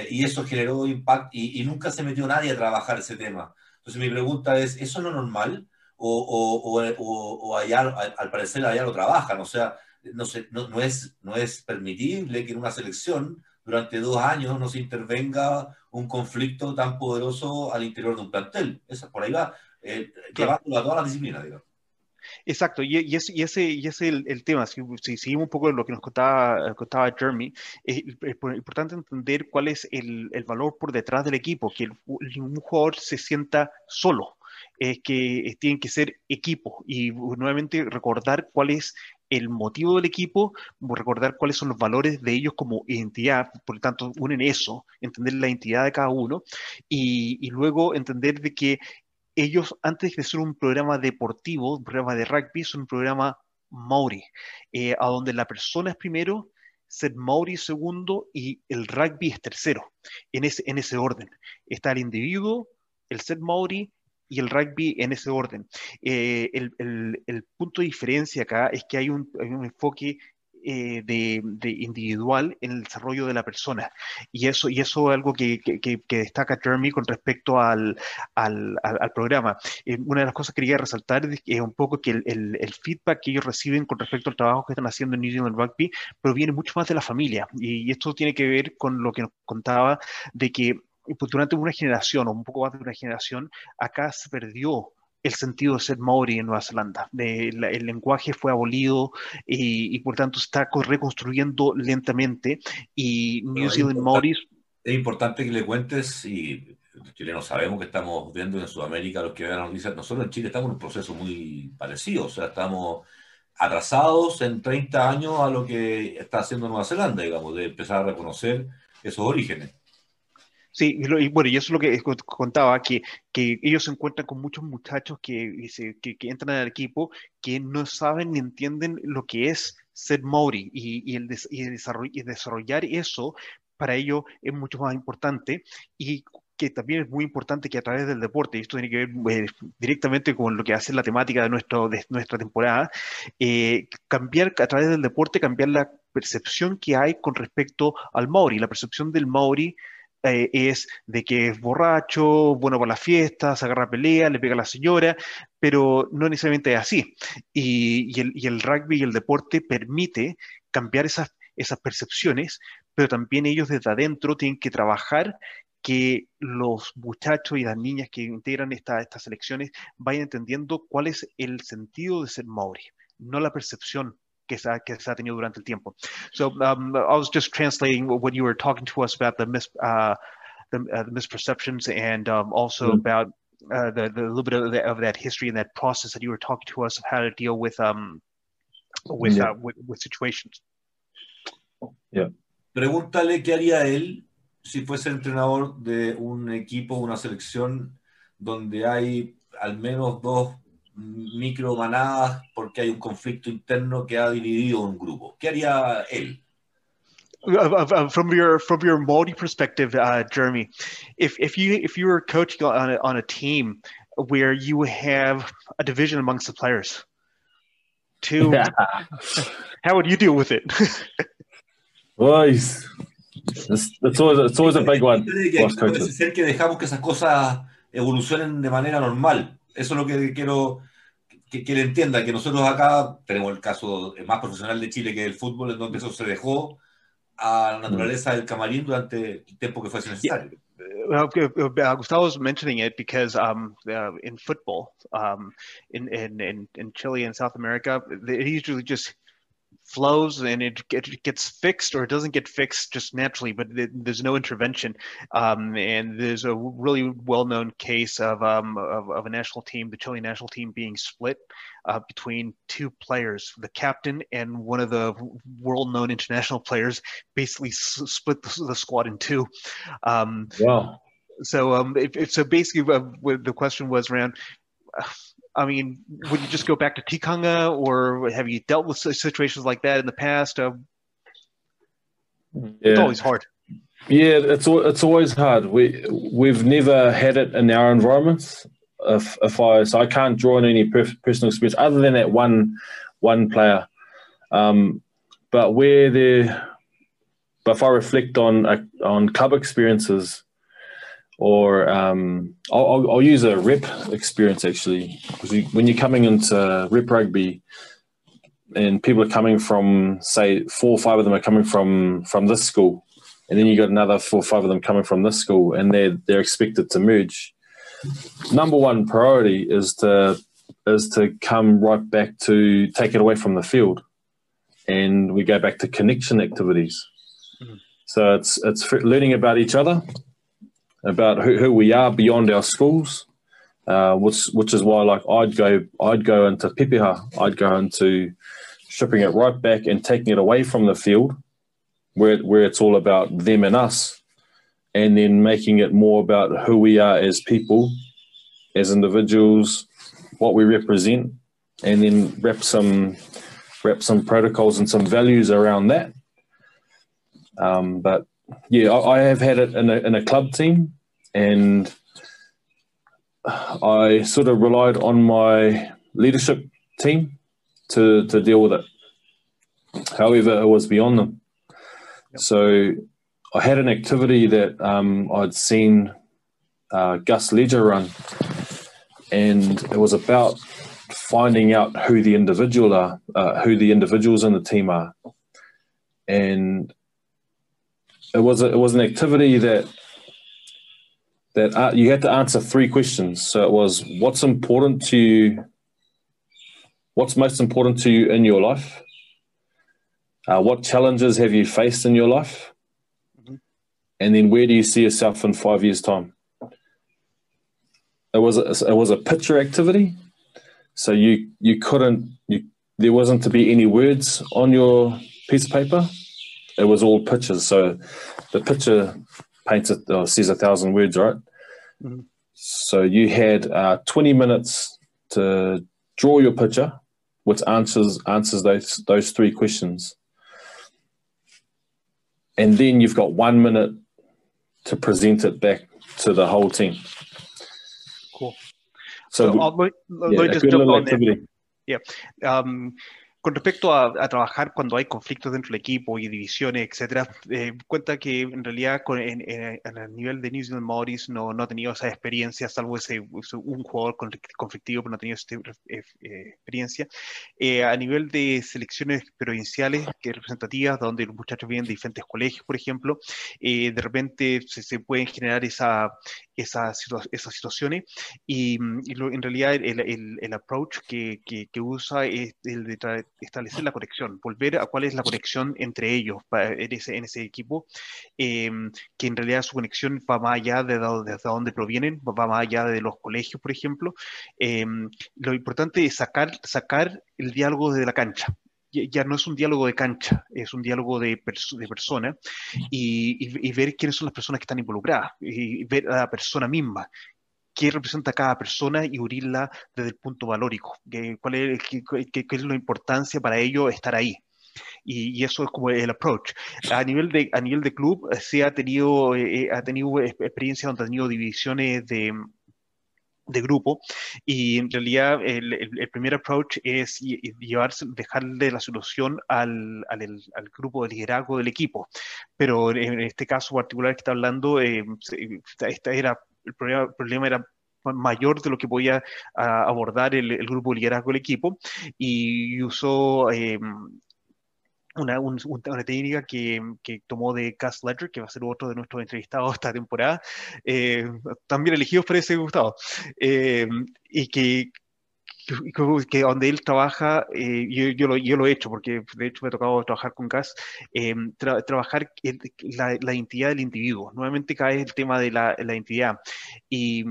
y eso generó impacto y, nunca se metió nadie a trabajar ese tema. Entonces mi pregunta es, ¿eso es normal? ¿O, o, o, o allá, al, parecer allá lo trabajan? O sea, no, no, no, es, no es permitible que en una selección durante dos años no se intervenga un conflicto tan poderoso al interior de un plantel. Esa, por ahí va, eh, llevándolo a todas las disciplinas, digamos. Exacto, y, y, ese, y ese, y ese es el, el tema. Si, si, seguimos un poco lo que nos contaba, contaba Jeremy, es, importante entender cuál es el, el, valor por detrás del equipo, que un jugador se sienta solo, es que tienen que ser equipo y nuevamente recordar cuál es el motivo del equipo, recordar cuáles son los valores de ellos como identidad, por lo tanto, unen eso, entender la identidad de cada uno y, luego entender de que ellos, antes de ser un programa deportivo, un programa de rugby, son un programa Maori, eh, a donde la persona es primero, ser Maori segundo y el rugby es tercero, en ese, en ese orden. Está el individuo, el set Maori y el rugby en ese orden. Eh, el, el, punto de diferencia acá es que hay un, un enfoque eh, de, de, individual en el desarrollo de la persona. Y eso, y eso es algo que, que, que destaca Jeremy con respecto al, al, al, programa. Eh, una de las cosas que quería resaltar es un poco que el, el, feedback que ellos reciben con respecto al trabajo que están haciendo en New Zealand Rugby proviene mucho más de la familia. Y, y esto tiene que ver con lo que nos contaba de que durante una generación o un poco más de una generación, acá se perdió el sentido de ser Maori en Nueva Zelanda. el lenguaje fue abolido y, por tanto está reconstruyendo lentamente y New Zealand Maoris... es importante que le cuentes, y los chilenos sabemos que estamos viendo en Sudamérica, los que vean las noticias, nosotros en Chile estamos en un proceso muy parecido, o sea, estamos atrasados en 30 años a lo que está haciendo Nueva Zelanda, digamos, de empezar a reconocer esos orígenes. Sí, y, bueno, y eso es lo que contaba, que, que ellos se encuentran con muchos muchachos que, que, que entran al equipo que no saben ni entienden lo que es ser Maori y, y, el, y, y desarrollar eso para ello es mucho más importante y que también es muy importante que a través del deporte, y esto tiene que ver eh, directamente con lo que hace la temática de, nuestro, de nuestra temporada, eh, cambiar a través del deporte, cambiar la percepción que hay con respecto al Maori. La percepción del Maori eh, es de que es borracho, bueno para las fiestas, agarra pelea, le pega a la señora, pero no necesariamente es así. Y, el, rugby y el deporte permite cambiar esas, percepciones, pero también ellos desde adentro tienen que trabajar que los muchachos y las niñas que integran esta, estas selecciones vayan entendiendo cuál es el sentido de ser Maori, no la percepción que se, ha, que se ha tenido durante el tiempo. So um, I was just translating what you were talking to us about the, mis, uh, the, uh, the misperceptions and um, also mm-hmm. about uh, the, the little bit of, the, of, that history and that process that you were talking to us of how to deal with um, with, yeah. Uh, with, with situations. Yeah. Pregúntale qué haría él si fuese entrenador de un equipo, una selección donde hay al menos dos micro manadas porque hay un conflicto interno que ha dividido un grupo. ¿Qué haría él? Um, um, um, from your from your multi perspective, uh, Jeremy, if if you if you were coaching on a, on a team where you have a division amongst the players, to *laughs* how would you deal with it? well, It's, it's, always, it's always a big one. Puede que dejamos que esas cosas evolucionen de manera normal. Eso es lo que quiero que, que él entienda, que nosotros acá tenemos el caso más profesional de Chile que el fútbol, en donde eso se dejó a la naturaleza del camarín durante el tiempo que fuese necesario. Well, uh, Gustavo was mentioning it because um, uh, in football, um, in, in, in, in Chile and South America, they usually just flows and it, it, gets fixed or it doesn't get fixed just naturally, but it, there's no intervention. Um, and there's a really well-known case of, um, of, of, a national team, the Chilean national team being split uh, between two players, the captain and one of the world-known international players basically s- split the, the, squad in two. Um, wow. So, um, if, if, so basically uh, the question was around, uh, I mean, would you just go back to Tikanga, or have you dealt with situations like that in the past? Uh, yeah. It's always hard. Yeah, it's it's always hard. We we've never had it in our environments. If if I so I can't draw on any personal experience other than that one one player. Um, but where there, but if I reflect on uh, on club experiences, or um, I'll, I'll, use a rep experience actually because you, when you're coming into rep rugby and people are coming from say four or five of them are coming from from this school and then you've got another four or five of them coming from this school and they're they're expected to merge number one priority is to is to come right back to take it away from the field and we go back to connection activities mm-hmm. so it's it's learning about each other about who, who we are beyond our schools, uh, which which is why like I'd go I'd go into pepeha, I'd go into stripping it right back and taking it away from the field, where where it's all about them and us, and then making it more about who we are as people, as individuals, what we represent, and then wrap some wrap some protocols and some values around that. Um, but yeah, I, I, have had it in a, in a club team, and I sort of relied on my leadership team to to deal with it. However, it was beyond them. Yep. So I had an activity that um, I'd seen uh, Gus Ledger run, and it was about finding out who the individual are, uh, who the individuals in the team are, and it was a, it was an activity that that uh, you had to answer three questions. So it was what's important to you, what's most important to you in your life, uh, what challenges have you faced in your life, mm-hmm. and then where do you see yourself in five years' time? It was a, it was a picture activity, so you you couldn't you there wasn't to be any words on your piece of paper. It was all pictures. So the picture paints it or says a thousand words, right? Mm-hmm. So you had uh, 20 minutes to draw your picture, which answers answers those those three questions, and then you've got one minute to present it back to the whole team. Cool. So, so I'll, yeah, just jump on activity. there. Yeah. Um, Con respecto a, trabajar cuando hay conflictos dentro del equipo y divisiones, etcétera, eh, cuenta que en realidad con, en, el nivel de New Zealand Maoris no, no ha tenido esa experiencia, salvo ese, un jugador conflictivo, pero no ha tenido esa eh, eh, experiencia. a nivel de selecciones provinciales que representativas, donde los muchachos vienen de diferentes colegios, por ejemplo, de repente se, pueden generar esa, esas, esas situaciones y, en realidad el, el, approach que, que, usa es el de establecer la conexión, volver a cuál es la conexión entre ellos en ese, en ese equipo, em, que en realidad su conexión va más allá de, de, dónde provienen, va más allá de los colegios, por ejemplo. Em, lo importante es sacar, sacar el diálogo de la cancha, ya no es un diálogo de cancha, es un diálogo de, de persona y, y, ver quiénes son las personas que están involucradas y ver a la persona misma, qué representa cada persona y unirla desde el punto valórico, cuál es, qué, es la importancia para ellos estar ahí. Y, eso es como el approach. A nivel de, a nivel de club, eh, se ha tenido, eh, eh, ha tenido experiencia donde ha tenido divisiones de, de grupo y en realidad el, el, primer approach es llevarse, dejarle la solución al, al, al, grupo de liderazgo del equipo. Pero en este caso particular que está hablando eh, esta era el problema, problema era mayor de lo que podía abordar el, el, grupo de liderazgo del equipo y usó eh, una, una, técnica que, que, tomó de Cass Ledger, que va a ser otro de nuestros entrevistados esta temporada, eh, también elegidos por ese Gustavo, eh, y que, que, donde él trabaja, eh, yo, yo, lo, yo, lo, he hecho, porque de hecho me ha tocado trabajar con Cass, trabajar la, la, identidad del individuo. Nuevamente cae el tema de la, la identidad. Y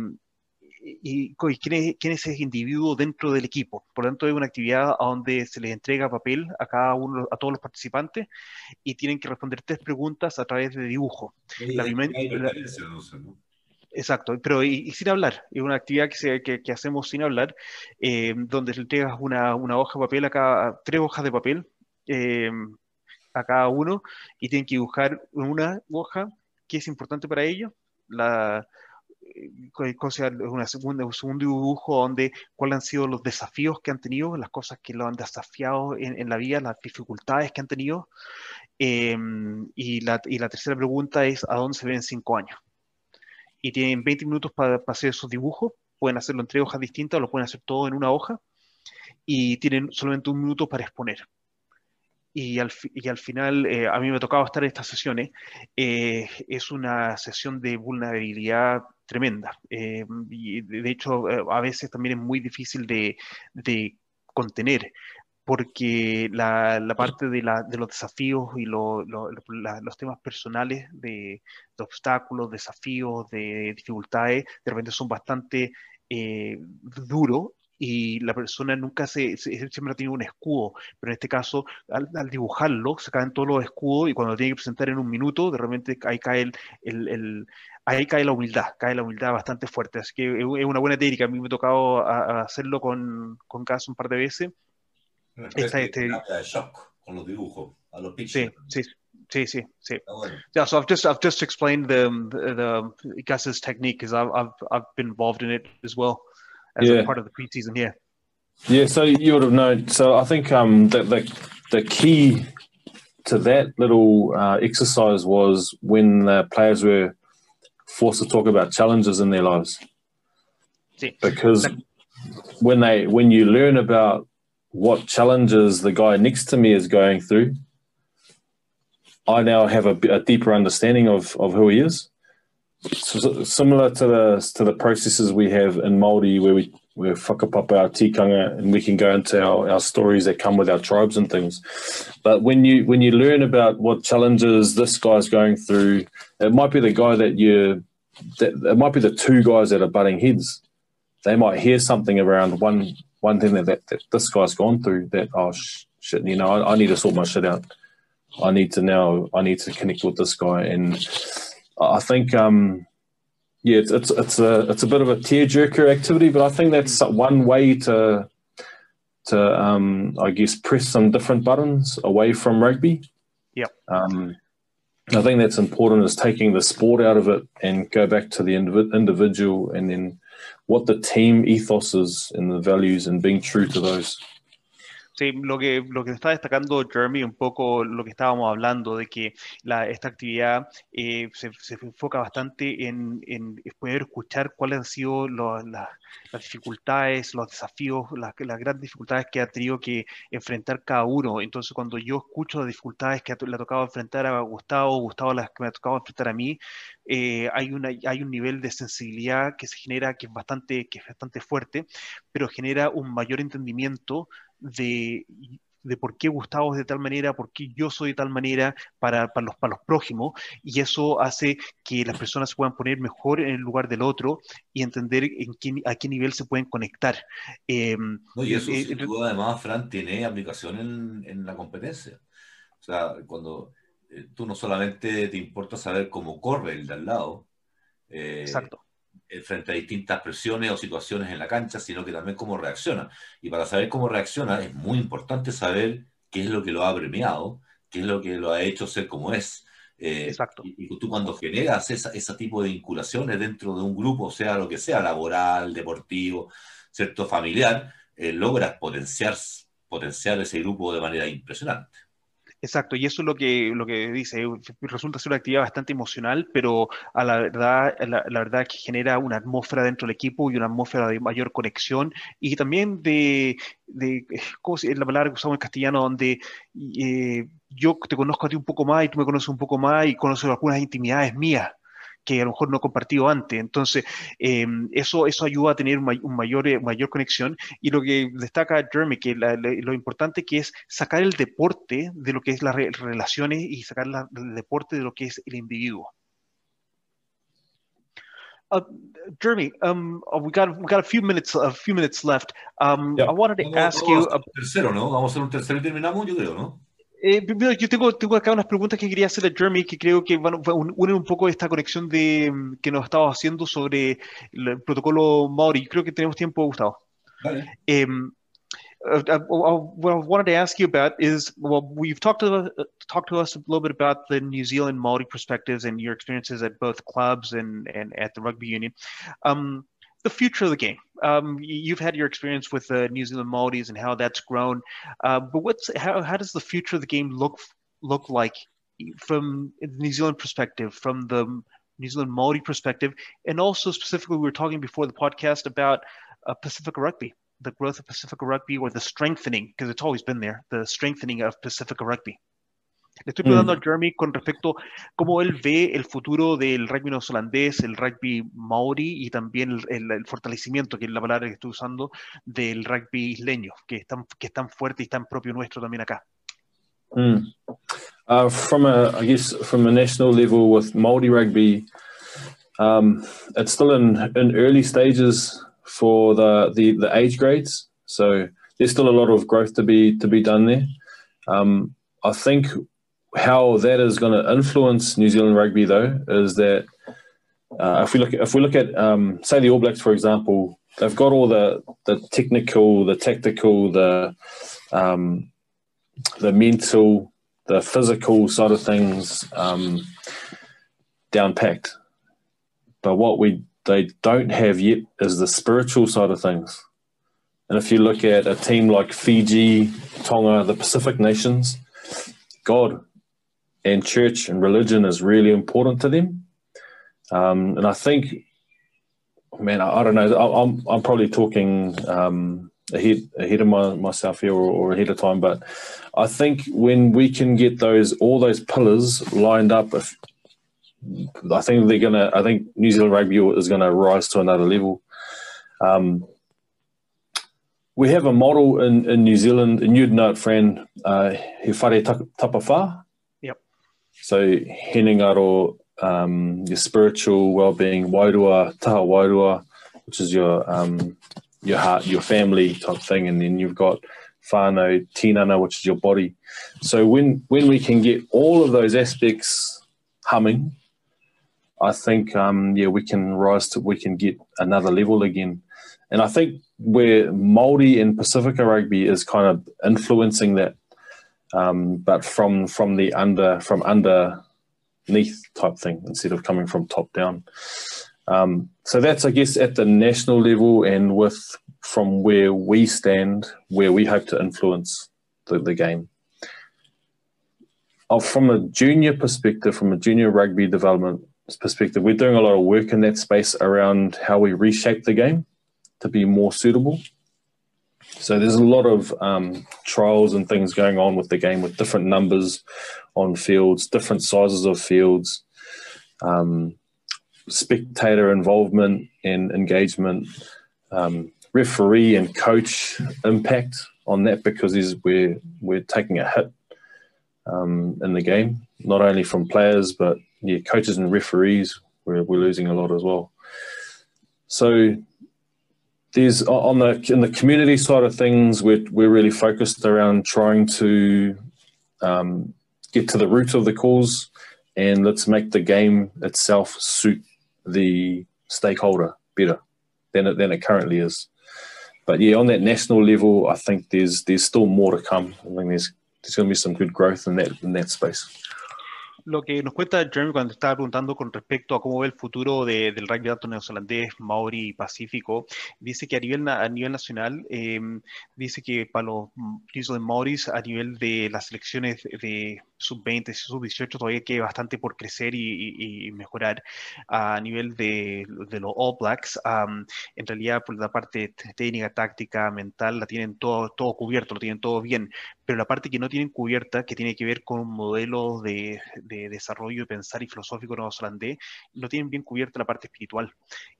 y, quién, es, quién, es, ese individuo dentro del equipo. Por lo tanto, es una actividad donde se les entrega papel a cada uno, a todos los participantes y tienen que responder tres preguntas a través de dibujo. Exacto, pero y, sin hablar, es una actividad que, se, que, hacemos sin hablar, eh, donde le entregas una, una, hoja de papel a cada, tres hojas de papel eh, a cada uno y tienen que dibujar una hoja que es importante para ellos, la, una segunda, un segundo dibujo donde cuáles han sido los desafíos que han tenido, las cosas que lo han desafiado en, la vida, las dificultades que han tenido. Em, y, la, y, la, tercera pregunta es, ¿a dónde se ven en cinco años? Y tienen 20 minutos para, hacer esos dibujos, pueden hacerlo en tres hojas distintas o lo pueden hacer todo en una hoja, y tienen solamente un minuto para exponer. Y al, y al, final, eh, a mí me ha tocado estar en estas sesiones, eh, es una sesión de vulnerabilidad tremenda. Eh, y de hecho, eh, a veces también es muy difícil de, de contener, porque la, la parte de, la, de, los desafíos y lo, los temas personales de, de, obstáculos, desafíos, de dificultades, de repente son bastante eh, duros y la persona nunca se, siempre ha tenido un escudo, pero en este caso, al, dibujarlo, se caen todos los escudos y cuando lo tiene que presentar en un minuto, de repente ahí cae el, el, el ahí cae la humildad, cae la humildad bastante fuerte. Así que es una buena técnica. A mí me ha tocado hacerlo con, con Caso un par de veces. Esta, este... de shock con los dibujos, a los Sí, sí. Sí, sí, sí. Yeah, so I've just I've just explained the the, the Gus's technique because I've, I've I've been involved in it as well as yeah. a part of the preseason. Yeah. Yeah, so you would have known. So I think um, the, the the key to that little uh, exercise was when the players were forced to talk about challenges in their lives. Because when they when you learn about what challenges the guy next to me is going through, I now have a, a deeper understanding of, of who he is. So, similar to the to the processes we have in Māori, where we we fuck up our tikanga and we can go into our, our stories that come with our tribes and things. But when you when you learn about what challenges this guy's going through, it might be the guy that you it might be the two guys that are butting heads. They might hear something around one one thing that, that, that this guy's gone through that oh sh- shit, you know, I, I need to sort my shit out. I need to now I need to connect with this guy and I think um yeah, it's, it's it's a it's a bit of a tearjerker activity, but I think that's one way to to um, I guess press some different buttons away from rugby. Yeah. Um, I think that's important is taking the sport out of it and go back to the indiv- individual and then what the team ethos is and the values and being true to those. Sí, lo que, lo que está destacando Jeremy, un poco lo que estábamos hablando, de que la, esta actividad eh, se, se, enfoca bastante en, en, poder escuchar cuáles han sido lo, la, las dificultades, los desafíos, las, las, grandes dificultades que ha tenido que enfrentar cada uno. Entonces, cuando yo escucho las dificultades que le ha tocado enfrentar a Gustavo, Gustavo las que me ha tocado enfrentar a mí, eh, hay, una, hay un nivel de sensibilidad que se genera que es, bastante, que es bastante fuerte, pero genera un mayor entendimiento de, de por qué Gustavo es de tal manera, por qué yo soy de tal manera para, para, los, para los prójimos, y eso hace que las personas se puedan poner mejor en el lugar del otro y entender en qué, a qué nivel se pueden conectar. Eh, no, y eso, eh, además, Fran, tiene aplicación en, en, la competencia. O sea, cuando eh, tú no solamente te importa saber cómo corre el de al lado, eh, Exacto eh, frente a distintas presiones o situaciones en la cancha, sino que también cómo reacciona. Y para saber cómo reacciona es muy importante saber qué es lo que lo ha premiado, qué es lo que lo ha hecho ser como es. Eh, Exacto. Y, tú cuando generas ese tipo de vinculaciones dentro de un grupo, sea lo que sea, laboral, deportivo, cierto, familiar, eh, logras potenciar, potenciar ese grupo de manera impresionante. Exacto, y eso es lo que, lo que dice, resulta ser una actividad bastante emocional, pero a la verdad, la, verdad que genera una atmósfera dentro del equipo y una atmósfera de mayor conexión y también de, de ¿cómo se, la palabra que usamos en castellano, donde eh, yo te conozco a ti un poco más y tú me conoces un poco más y conoces algunas intimidades mías que a lo mejor no he compartido antes. Entonces, eh, eso, eso ayuda a tener un, mayor, eh, mayor conexión. Y lo que destaca Jeremy, que la, la, lo importante que es sacar el deporte de lo que es las re relaciones y sacar la, el deporte de lo que es el individuo. Uh, Jeremy, um, uh, we got we got a few minutes a few minutes left. Um, I wanted to vamos, ask you. tercero, ¿no? Vamos a hacer un tercero y terminamos, yo creo, ¿no? Eh, yo tengo, tengo acá unas preguntas que quería hacer a Jeremy que creo que van, unen un poco esta conexión de, mm, que nos estaba haciendo sobre el protocolo Maori. Creo que tenemos tiempo, Gustavo. Vale. Um, uh, uh, what I wanted to ask you about is well, we've talked to uh, talked to us a little bit about the New Zealand Maori perspectives and your experiences at both clubs and and at the rugby union. Um, the future of the game. Um, you've had your experience with the New Zealand Maldives and how that's grown, uh, but what's how, how does the future of the game look look like from the New Zealand perspective, from the New Zealand Maori perspective, and also specifically we were talking before the podcast about uh, Pacific rugby, the growth of Pacific rugby, or the strengthening because it's always been there, the strengthening of Pacific rugby. Le estoy preguntando mm. a Jeremy con respecto a cómo él ve el futuro del rugby neozelandés, el rugby maori y también el, el, el, fortalecimiento, que es la palabra que estoy usando, del rugby isleño, que es tan, que es tan fuerte y tan propio nuestro también acá. Mm. Uh, from a, I guess, from a national level with Maori rugby, um, it's still in, in early stages for the, the, the age grades. So there's still a lot of growth to be to be done there. Um, I think how that is going to influence New Zealand rugby, though, is that uh, if we look at, if we look at um, say the All Blacks, for example, they've got all the the technical, the tactical, the um, the mental, the physical side of things um, down packed. But what we they don't have yet is the spiritual side of things. And if you look at a team like Fiji, Tonga, the Pacific nations, God and church and religion is really important to them. Um, and I think, man, I, I don't know. I, am I'm probably talking um, ahead ahead of my, myself here or, or, ahead of time, but I think when we can get those all those pillars lined up, if, I think they're gonna. I think New Zealand rugby is gonna rise to another level. Um, we have a model in, in New Zealand, and you'd know it, Fran, uh, he whare. So, henengaro, um, your spiritual well-being, wairua, taha wairua, which is your um, your heart, your family type thing, and then you've got whānau, tinana, which is your body. So when when we can get all of those aspects humming, I think um, yeah we can rise to we can get another level again. And I think where Māori and Pacifica rugby is kind of influencing that, um, but from from the under from underneath type thing instead of coming from top down. Um, so that's I guess at the national level and with from where we stand, where we hope to influence the, the game. From a junior perspective, from a junior rugby development perspective, we're doing a lot of work in that space around how we reshape the game to be more suitable. So there's a lot of um, trials and things going on with the game with different numbers on fields, different sizes of fields, um, spectator involvement and engagement, um, referee and coach impact on that because we're we're taking a hit um, in the game, not only from players but yeah, coaches and referees. We're, we're losing a lot as well. So there's on the in the community side of things, we're we're really focused around trying to um, get to the root of the cause, and let's make the game itself suit the stakeholder better than it than it currently is. But yeah, on that national level, I think there's there's still more to come. I think there's there's going to be some good growth in that in that space. Lo que nos cuenta Jeremy cuando estaba preguntando con respecto a cómo ve el futuro de, del rugby alto neozelandés, Maori y Pacífico, dice que a nivel, a nivel nacional, eh, dice que para los de Maoris, a nivel de las selecciones de sub-20, sub-18 todavía queda bastante por crecer y, mejorar a nivel de, de, los All Blacks. en realidad, por la parte técnica, táctica, mental, la tienen todo, todo cubierto, lo tienen todo bien, pero la parte que no tienen cubierta, que tiene que ver con modelos de, de desarrollo de pensar y filosófico neozelandés, no tienen bien cubierta la parte espiritual.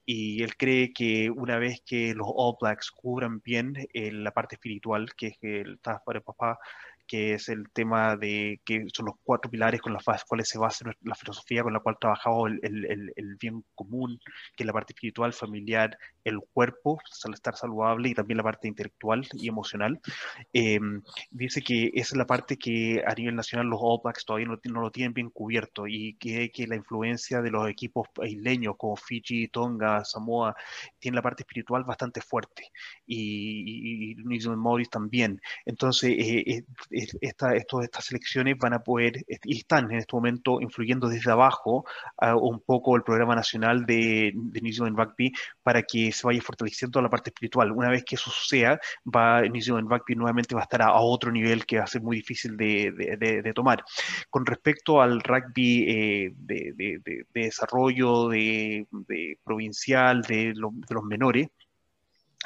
Y él cree que una vez que los All Blacks cubran bien eh, la parte espiritual, que es que el para papá que es el tema de que son los cuatro pilares con los cuales se basa la filosofía con la cual trabajamos el, el, el, bien común, que es la parte espiritual, familiar, el cuerpo, estar saludable y también la parte intelectual y emocional. Em, dice que esa es la parte que a nivel nacional los All Blacks todavía no, no lo tienen bien cubierto y que, que, la influencia de los equipos isleños como Fiji, Tonga, Samoa, tiene la parte espiritual bastante fuerte y, y, Zealand Maoris también. Entonces, eh, eh, esta, estas selecciones van a poder, y están en este momento influyendo desde abajo un poco el programa nacional de, de New Zealand Rugby para que se vaya fortaleciendo la parte espiritual. Una vez que eso suceda, va, Zealand Rugby nuevamente va a estar a, otro nivel que va a ser muy difícil de, tomar. Con respecto al rugby eh, de, desarrollo de, provincial, de los menores,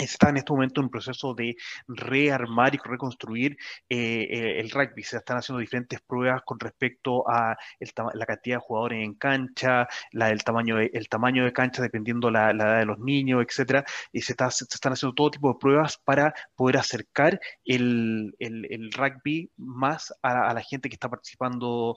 está en este momento en un proceso de rearmar y reconstruir eh, eh, el rugby. Se están haciendo diferentes pruebas con respecto a la cantidad de jugadores en cancha, el, tamaño de, el tamaño de cancha dependiendo la, la edad de los niños, etcétera. Y se, están haciendo todo tipo de pruebas para poder acercar el rugby más a, la gente que está participando,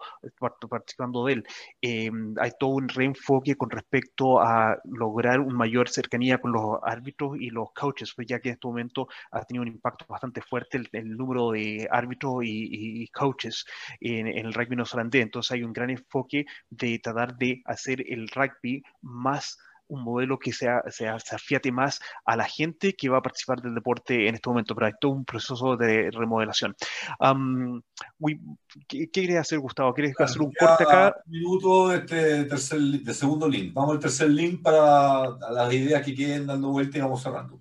participando de él. Em, hay todo un reenfoque con respecto a lograr una mayor cercanía con los árbitros y los coaches, pues ya que en este momento ha tenido un impacto bastante fuerte el, número de árbitros y, coaches en, el rugby neozelandés. Entonces hay un gran enfoque de tratar de hacer el rugby más un modelo que se, se, afiate más a la gente que va a participar del deporte en este momento, pero hay todo un proceso de remodelación. ¿qué, ¿qué, hacer, Gustavo? ¿Quieres hacer un corte acá? Un minuto este tercer, de segundo link. Vamos al tercer link para las ideas que queden dando vuelta y vamos cerrando.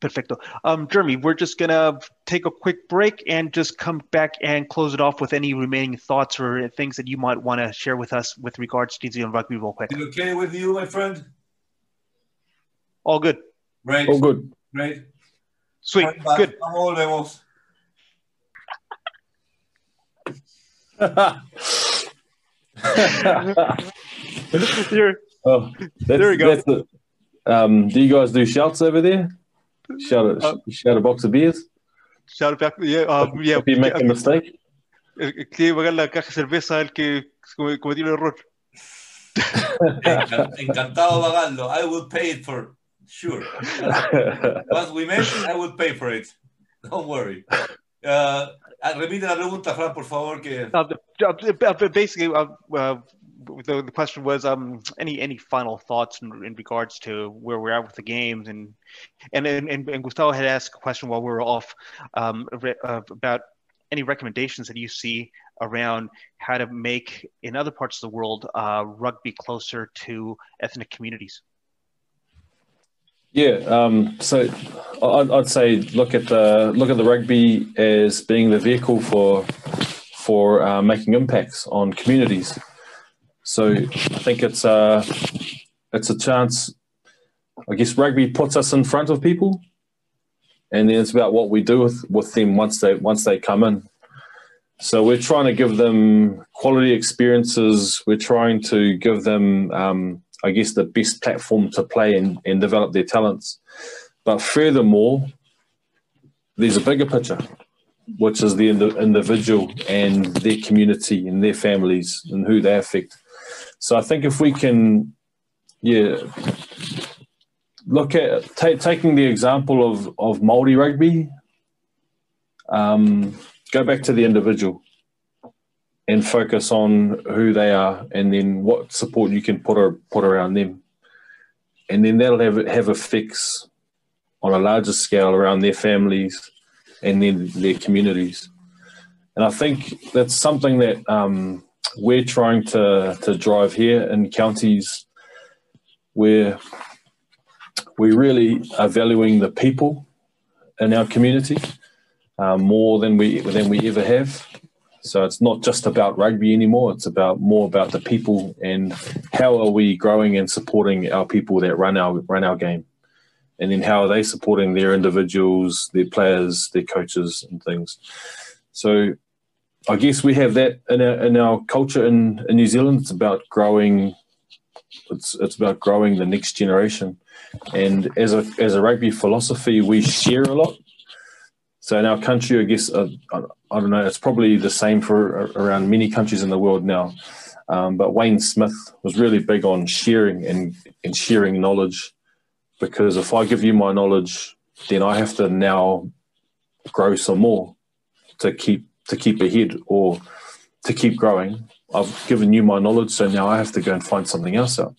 Perfecto. Um, Jeremy, we're just going to take a quick break and just come back and close it off with any remaining thoughts or things that you might want to share with us with regards to New Zealand rugby real quick. Is okay with you, my friend? All good. Great. All good. Great. Sweet. Good. Vamos, *laughs* oh, there we go. um, do you guys do shouts over there? Shout a, uh, shout a box of beers. Shout back, yeah, um, yeah. If you make a mistake. El que pagar la caja de cerveza el que cometió el error. Encantado pagarlo. I will pay it for sure. Once we make it, I will pay for it. Don't worry. Uh, repite la pregunta, Fran, por favor. Que... Uh, basically, uh, uh, the, the question was um, any any final thoughts in, in, regards to where we're at with the games and and and, and Gustavo had asked a question while we were off um, uh, about any recommendations that you see around how to make in other parts of the world uh, rugby closer to ethnic communities. Yeah, um, so I'd, I'd, say look at the look at the rugby as being the vehicle for for uh, making impacts on communities. So I think it's a uh, it's a chance. I guess rugby puts us in front of people, and then it's about what we do with, with them once they once they come in. So we're trying to give them quality experiences. We're trying to give them, um, I guess, the best platform to play and, and develop their talents. But furthermore, there's a bigger picture, which is the individual and their community and their families and who they affect. So I think if we can, yeah, look at t- taking the example of of Maori rugby, um, go back to the individual and focus on who they are, and then what support you can put or, put around them, and then that'll have have effects on a larger scale around their families and then their communities. And I think that's something that um, we're trying to, to drive here in counties where we really are valuing the people in our community uh, more than we than we ever have. So it's not just about rugby anymore. It's about more about the people and how are we growing and supporting our people that run our run our game, and then how are they supporting their individuals, their players, their coaches, and things. So I guess we have that in our, in our culture in, in New Zealand. It's about growing. It's it's about growing the next generation, and as a as a rugby philosophy, we share a lot. So in our country, I guess uh, I, don't know. It's probably the same for uh, around many countries in the world now. Um, but Wayne Smith was really big on sharing and, and sharing knowledge, because if I give you my knowledge, then I have to now grow some more to keep to keep ahead or to keep growing. I've given you my knowledge, so now I have to go and find something else out.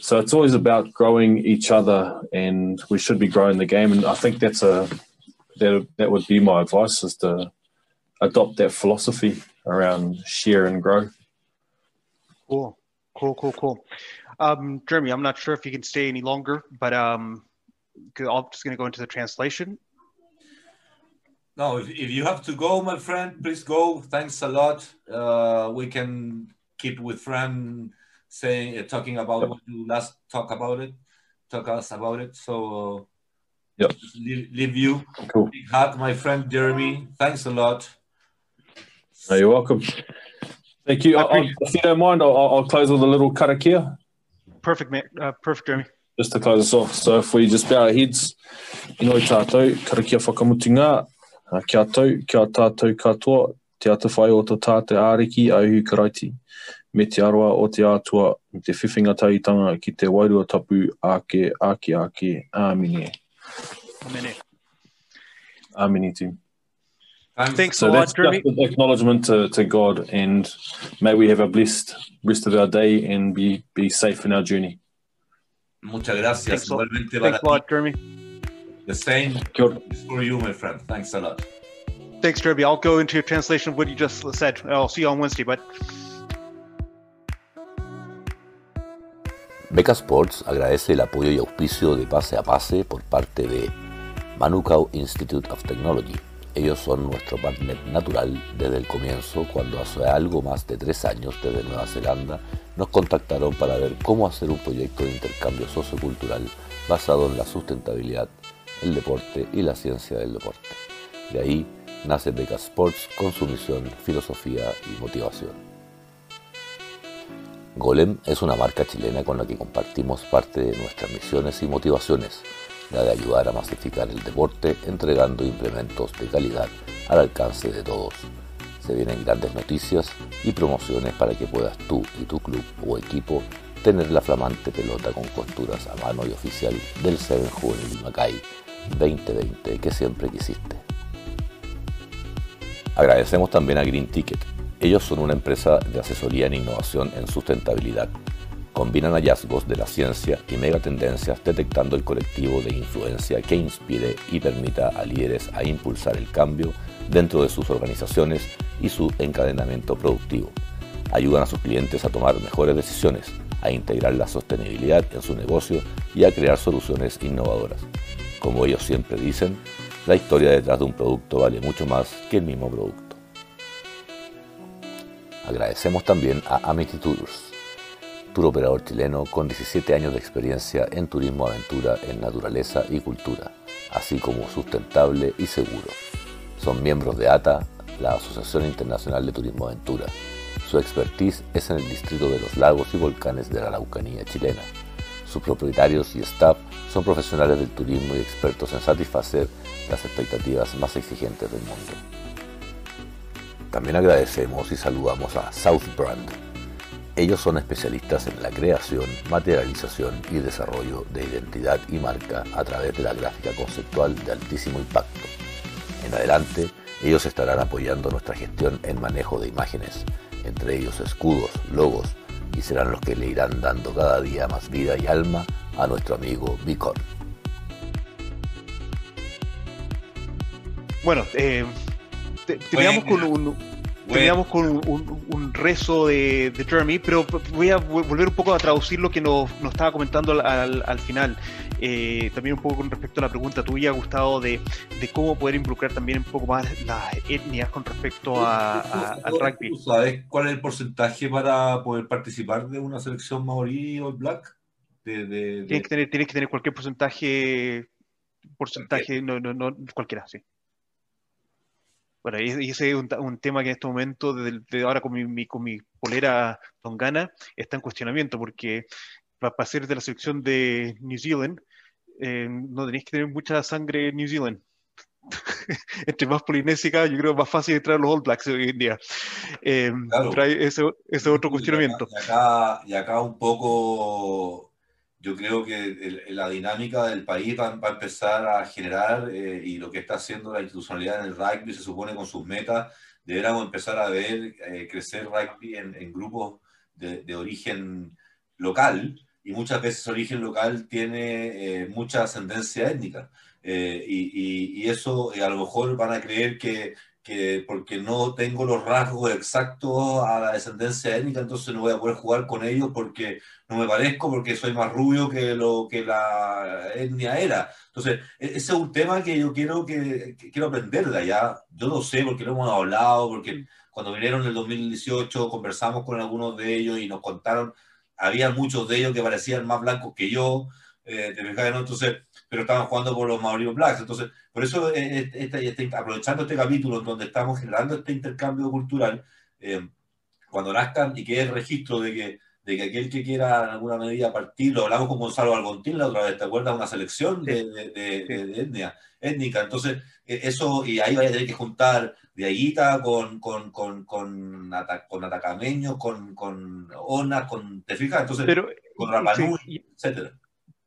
So it's always about growing each other, and we should be growing the game. And I think that's a that that would be my advice is to adopt that philosophy around share and grow. Cool, cool, cool, cool. Um, Jeremy, I'm not sure if you can stay any longer, but um, I'm just going to go into the translation no, if, if you have to go, my friend, please go. Thanks a lot. Uh, we can keep with Fran saying, uh, talking about what you last talk about it, talk us about it. So, yep. leave, leave you. Cool. Big hug, my friend Jeremy. Thanks a lot. Oh, you're welcome. Thank you. I'll, if you don't mind, I'll, I'll close with a little karakia. Perfect, man. Uh, perfect, Jeremy. Just to close us off. So if we just bow our heads, inoi tātou, karakia whakamutinga, Kia tau, kia tātou katoa, te ata whai o tō tāte āriki auhu karaiti, me te aroa o te atua, me te whiwhinga taitanga ki te wairua tapu ake, ake, ake, āmine. Āmine. Āmine team. Thanks so a lot, Jeremy. Just acknowledgement to, to God, and may we have a blessed rest of our day and be, be safe in our journey. Muchas gracias. Thanks, Igualmente Thanks a lot, Jeremy. The same for you, my friend. Thanks a lot. Thanks, Derby. I'll go into a translation of what you just said. I'll see you on Wednesday, but. Beca Sports agradece el apoyo y auspicio de Pase a Pase por parte de Manukau Institute of Technology. Ellos son nuestro partner natural desde el comienzo, cuando hace algo más de tres años desde Nueva Zelanda nos contactaron para ver cómo hacer un proyecto de intercambio sociocultural basado en la sustentabilidad el deporte y la ciencia del deporte. De ahí nace Beca Sports con su misión, filosofía y motivación. Golem es una marca chilena con la que compartimos parte de nuestras misiones y motivaciones. la de ayudar a masificar el deporte entregando implementos de calidad al alcance de todos. Se vienen grandes noticias y promociones para que puedas tú y tu club o equipo tener la flamante pelota con costuras a mano y oficial del Seven Juvenil Macay 2020 que siempre quisiste. Agradecemos también a Green Ticket. Ellos son una empresa de asesoría en innovación en sustentabilidad. Combinan hallazgos de la ciencia y megatendencias detectando el colectivo de influencia que inspire y permita a líderes a impulsar el cambio dentro de sus organizaciones y su encadenamiento productivo. Ayudan a sus clientes a tomar mejores decisiones, a integrar la sostenibilidad en su negocio y a crear soluciones innovadoras. Como ellos siempre dicen, la historia detrás de un producto vale mucho más que el mismo producto. Agradecemos también a Amity Tours, tour operador chileno con 17 años de experiencia en turismo aventura en naturaleza y cultura, así como sustentable y seguro. Son miembros de ATA, la Asociación Internacional de Turismo Aventura. Su expertise es en el distrito de los lagos y volcanes de la Araucanía chilena. Sus propietarios y staff son profesionales del turismo y expertos en satisfacer las expectativas más exigentes del mundo. También agradecemos y saludamos a South Brand. Ellos son especialistas en la creación, materialización y desarrollo de identidad y marca a través de la gráfica conceptual de altísimo impacto. En adelante, ellos estarán apoyando nuestra gestión en manejo de imágenes, entre ellos escudos, logos, y serán los que le irán dando cada día más vida y alma a nuestro amigo Bicor. Bueno, eh, teníamos con un, teníamos con un, rezo de, Jeremy, pero voy a volver un poco a traducir lo que nos, estaba comentando al, final. Eh, también un poco con respecto a la pregunta tuya, Gustavo, de, de, cómo poder involucrar también un poco más las etnias con respecto a, al rugby. ¿Sabes cuál es el porcentaje para poder participar de una selección maorí o black? Tienes, que tener, tienes que tener cualquier porcentaje, porcentaje, no, no, no, cualquiera, sí. Bueno, y ese es un, tema que en este momento, desde, ahora con mi, con mi polera tongana, está en cuestionamiento, porque para, ser de la selección de New Zealand, eh, no tenéis que tener mucha sangre en New Zealand. *laughs* Entre más polinésica, yo creo que es más fácil entrar a los All Blacks hoy en día. Eh, ese, ese otro cuestionamiento. Y acá, y acá un poco yo creo que la dinámica del país va, a empezar a generar eh, y lo que está haciendo la institucionalidad en el rugby se supone con sus metas, deberíamos empezar a ver eh, crecer rugby en, grupos de, origen local y muchas veces origen local tiene eh, mucha ascendencia étnica y, y, eso a lo mejor van a creer que que porque no tengo los rasgos exactos a la descendencia étnica, entonces no voy a poder jugar con ellos porque no me parezco, porque soy más rubio que lo que la etnia era. Entonces, e-, ese es un tema que yo quiero, que, quiero aprender de allá. Yo lo sé porque lo hemos hablado, porque cuando vinieron en el 2018 conversamos con algunos de ellos y nos contaron, había muchos de ellos que parecían más blancos que yo, eh, Entonces, pero estaban jugando por los Mauricio Blacks. Entonces, por eso, eh, este, este, aprovechando este capítulo en donde estamos generando este intercambio cultural, eh, cuando nazcan y quede el registro de que, de que aquel que quiera en alguna medida partir, lo hablamos con Gonzalo Algontín la otra vez, ¿te acuerdas? Una selección de, de, etnia, étnica. Entonces, eso, y ahí vaya a tener que juntar de Aguita con, con, con, con, con Atacameño, con, con Ona, con, ¿te fijas? Entonces, con Rapanui, etcétera.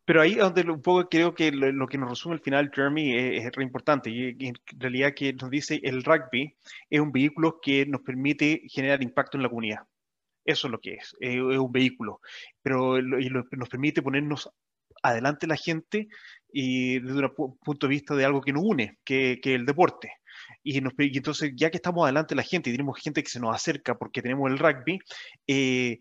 Pero ahí es donde un poco creo que lo, que nos resume al final Jeremy es, es re importante y, en realidad que nos dice el rugby es un vehículo que nos permite generar impacto en la comunidad. Eso es lo que es, es, un vehículo, pero nos permite ponernos adelante la gente y desde un punto de vista de algo que nos une, que, que el deporte. Y, entonces, ya que estamos adelante la gente y tenemos gente que se nos acerca porque tenemos el rugby, eh,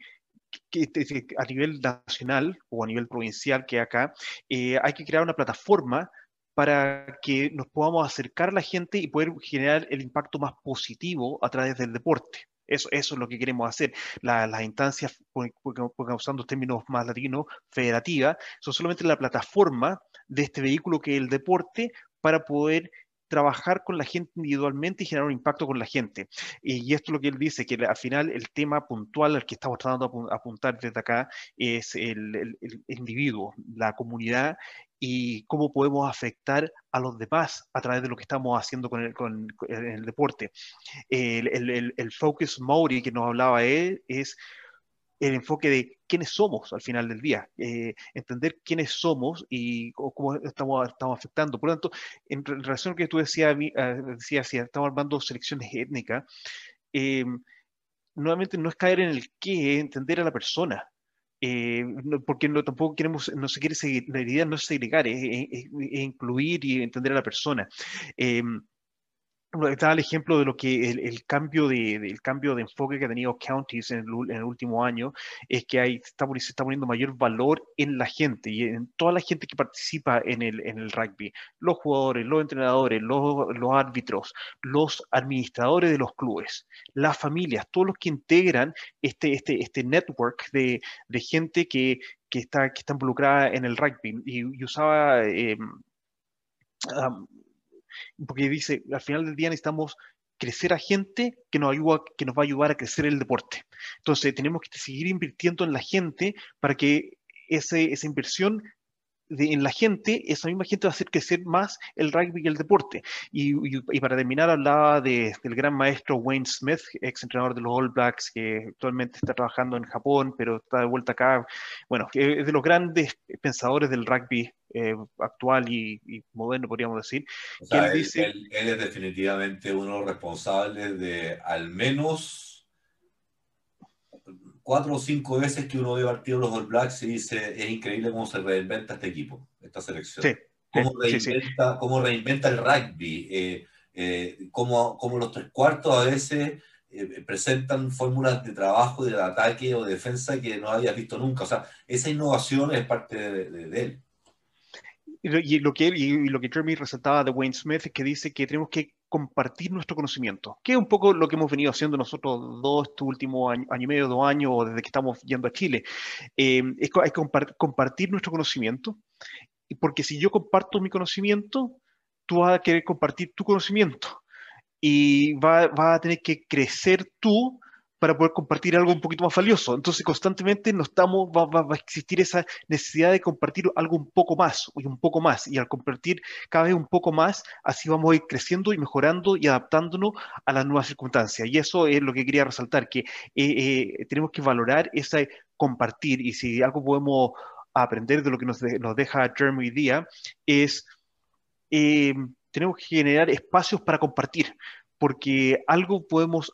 a nivel nacional o a nivel provincial que acá, eh, hay que crear una plataforma para que nos podamos acercar a la gente y poder generar el impacto más positivo a través del deporte. Eso, es lo que queremos hacer. las instancias, usando términos más latinos, federativas, son solamente la plataforma de este vehículo que es el deporte para poder trabajar con la gente individualmente y generar un impacto con la gente. Y esto es lo que él dice, que al final el tema puntual al que estamos tratando de apuntar desde acá es el, individuo, la comunidad y cómo podemos afectar a los demás a través de lo que estamos haciendo con el, con, el deporte. El, el, focus Maori que nos hablaba él es el enfoque de quiénes somos al final del día, eh, entender quiénes somos y cómo estamos, estamos afectando. Por lo tanto, en relación a lo que tú decías, uh, decías si estamos armando selecciones étnicas, eh, nuevamente no es caer en el qué, entender a la persona. Eh, porque no, tampoco queremos, no se quiere seguir, la idea no es segregar, es, incluir y entender a la persona. Eh, estaba el ejemplo de lo que el, cambio de, del cambio de enfoque que ha tenido counties en el, último año es que hay, está, se está poniendo mayor valor en la gente y en toda la gente que participa en el, en el rugby, los jugadores, los entrenadores, los, árbitros, los administradores de los clubes, las familias, todos los que integran este, este, este network de, de gente que, que, está, que está involucrada en el rugby. Y, usaba eh, porque dice, al final del día necesitamos crecer a gente que nos, ayuda, que nos va a ayudar a crecer el deporte. Entonces, tenemos que seguir invirtiendo en la gente para que ese, esa inversión en la gente, esa misma gente va a hacer crecer más el rugby y el deporte. Y, y, para terminar, hablaba de, del gran maestro Wayne Smith, ex entrenador de los All Blacks, que actualmente está trabajando en Japón, pero está de vuelta acá. Bueno, es de los grandes pensadores del rugby eh, actual y, moderno, podríamos decir. él, él, dice, él, es definitivamente uno de los responsables de al menos cuatro o cinco veces que uno ve partido los All Blacks y dice, es increíble cómo se reinventa este equipo, esta selección. Sí, cómo, reinventa, sí, cómo reinventa el rugby, eh, eh, cómo, cómo, los tres cuartos a veces eh, presentan fórmulas de trabajo, de ataque o de defensa que no habías visto nunca. O sea, esa innovación es parte de, de, de él. Y lo, que, y lo que Jeremy resaltaba de Wayne Smith es que dice que tenemos que compartir nuestro conocimiento, que es un poco lo que hemos venido haciendo nosotros dos, este último año, año y medio, dos años, o desde que estamos yendo a Chile. Eh, es, hay que compartir nuestro conocimiento, porque si yo comparto mi conocimiento, tú vas a querer compartir tu conocimiento y vas va a tener que crecer tú para poder compartir algo un poquito más valioso. Entonces, constantemente no estamos, va, a existir esa necesidad de compartir algo un poco más y un poco más. Y al compartir cada vez un poco más, así vamos a ir creciendo y mejorando y adaptándonos a las nuevas circunstancias. Y eso es lo que quería resaltar, que eh, eh, tenemos que valorar ese compartir. Y si algo podemos aprender de lo que nos, nos deja Jeremy hoy día, es eh, tenemos que generar espacios para compartir porque algo podemos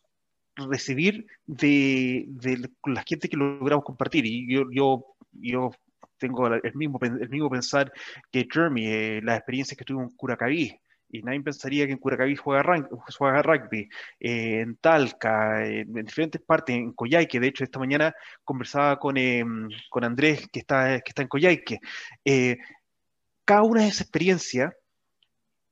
recibir de, de, la gente que logramos compartir. Y yo, yo, yo tengo el mismo, el mismo pensar que Jeremy, eh, las experiencias que tuve en Curacaví. Y nadie pensaría que en Curacaví juega, juega rugby, eh, en Talca, en, diferentes partes, en Coyhaique. De hecho, esta mañana conversaba con, eh, con Andrés, que está, que está en Coyhaique. Eh, cada una de esas experiencias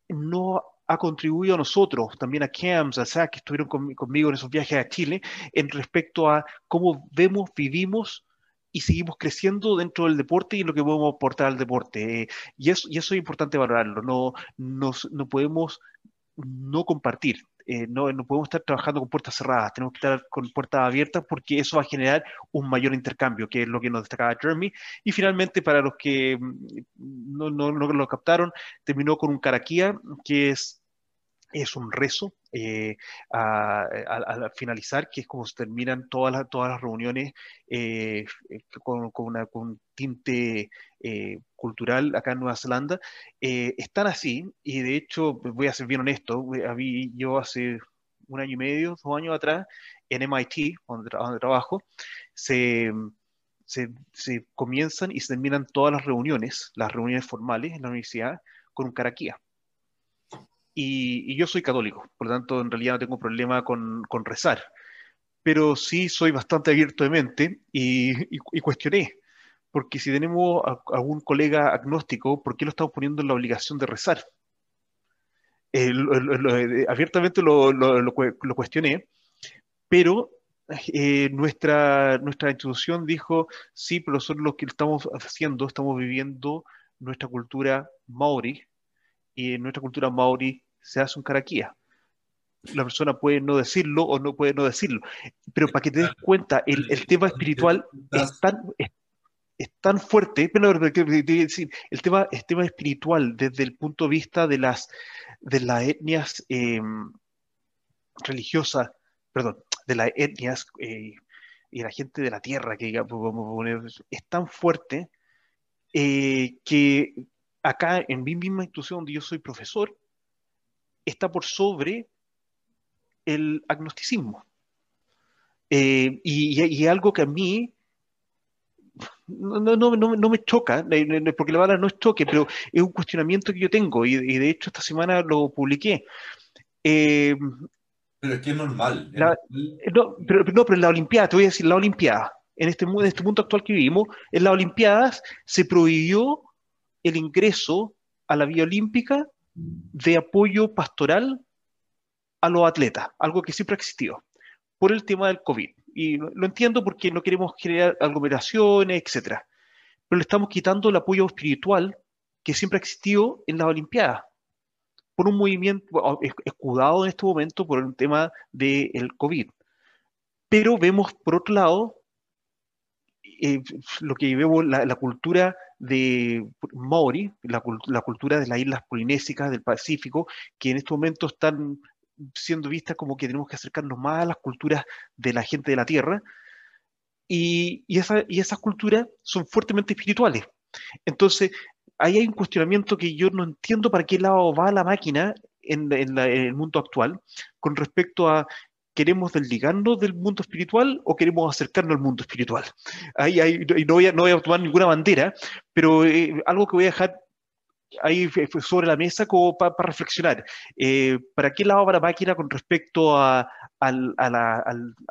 no ha contribuido a nosotros, también a CAMS, a SAC, que estuvieron conmigo en esos viajes a Chile, en respecto a cómo vemos, vivimos y seguimos creciendo dentro del deporte y lo que podemos aportar al deporte. y, eso, y eso es importante valorarlo. No, no podemos no compartir. Eh, no, no, podemos estar trabajando con puertas cerradas, tenemos que estar con puertas abiertas porque eso va a generar un mayor intercambio, que es lo que nos destacaba Jeremy. Y finalmente, para los que mm, no, no, no lo captaron, terminó con un caraquía, que es es un rezo eh, al finalizar, que es como se terminan todas las, todas las reuniones eh, con, una, con, un tinte eh, cultural acá en Nueva Zelanda. Eh, están así, y de hecho, voy a ser bien honesto, yo hace un año y medio, dos años atrás, en MIT, donde, donde trabajo, se, se, se, comienzan y se terminan todas las reuniones, las reuniones formales en la universidad, con un caraquía y, yo soy católico, por lo tanto en realidad no tengo problema con, con rezar, pero sí soy bastante abierto de mente y, y, cuestioné, porque si tenemos algún colega agnóstico, ¿por qué lo estamos poniendo en la obligación de rezar? Eh, abiertamente lo, lo, lo, cuestioné, pero eh, nuestra, nuestra institución dijo, sí, pero nosotros lo que estamos haciendo, estamos viviendo nuestra cultura maori, y en nuestra cultura maori se hace un caraquía. La persona puede no decirlo o no puede no decirlo, pero para que te des cuenta, el, el tema espiritual es tan, es, es tan fuerte, pero el tema, el tema espiritual desde el punto de vista de las, de las etnias em, religiosas, perdón, de las etnias eh, y la gente de la tierra, que es tan fuerte eh, que acá en mi misma institución donde yo soy profesor, está por sobre el agnosticismo. Eh, y, algo que a mí no, no, no, no me choca, porque la bala no es choque, pero es un cuestionamiento que yo tengo y, de hecho esta semana lo publiqué. Eh, pero es que es normal. no, pero, no, pero en la Olimpiada, te voy a decir, la Olimpiada, en este, en este mundo actual que vivimos, en las Olimpiadas se prohibió el ingreso a la vía olímpica de apoyo pastoral a los atletas, algo que siempre ha existido, por el tema del COVID. Y lo entiendo porque no queremos generar aglomeraciones, etc. Pero le estamos quitando el apoyo espiritual que siempre ha existido en las Olimpiadas, por un movimiento escudado en este momento por el tema del COVID. Pero vemos, por otro lado, eh, lo que vemos, la, cultura de Maori, la, cultura de las islas polinésicas del Pacífico, que en este momento están siendo vistas como que tenemos que acercarnos más a las culturas de la gente de la tierra, y, y, esa, y esas culturas son fuertemente espirituales. Entonces, ahí hay un cuestionamiento que yo no entiendo para qué lado va la máquina en el mundo actual con respecto a ¿Queremos desligarnos del mundo espiritual o queremos acercarnos al mundo espiritual? Ahí, ahí no, voy a, no voy a tomar ninguna bandera, pero eh, algo que voy a dejar ahí sobre la mesa como para reflexionar. Eh, ¿Para qué lado va la con respecto a, a, la,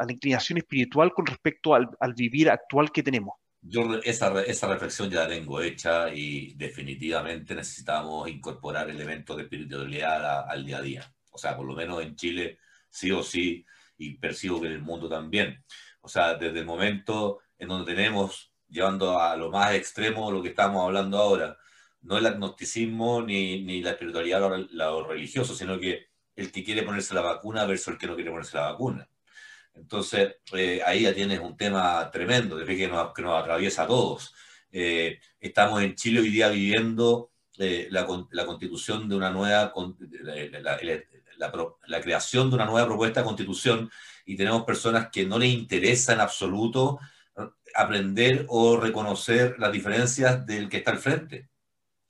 inclinación espiritual, con respecto al, vivir actual que tenemos? Yo esa, esa reflexión ya la tengo hecha y definitivamente necesitamos incorporar elementos de espiritualidad al día a día. O sea, por lo menos en Chile sí o sí, y percibo que en el mundo también. O sea, desde el momento en donde tenemos, llevando a lo más extremo lo que estamos hablando ahora, no el agnosticismo ni, ni la espiritualidad o lo religioso, sino que el que quiere ponerse la vacuna versus el que no quiere ponerse la vacuna. Entonces, eh, ahí ya tienes un tema tremendo, que nos, que nos atraviesa a todos. Eh, estamos en Chile hoy día viviendo eh, la, la, constitución de una nueva, la, la, creación de una nueva propuesta de constitución y tenemos personas que no les interesa en absoluto aprender o reconocer las diferencias del que está al frente.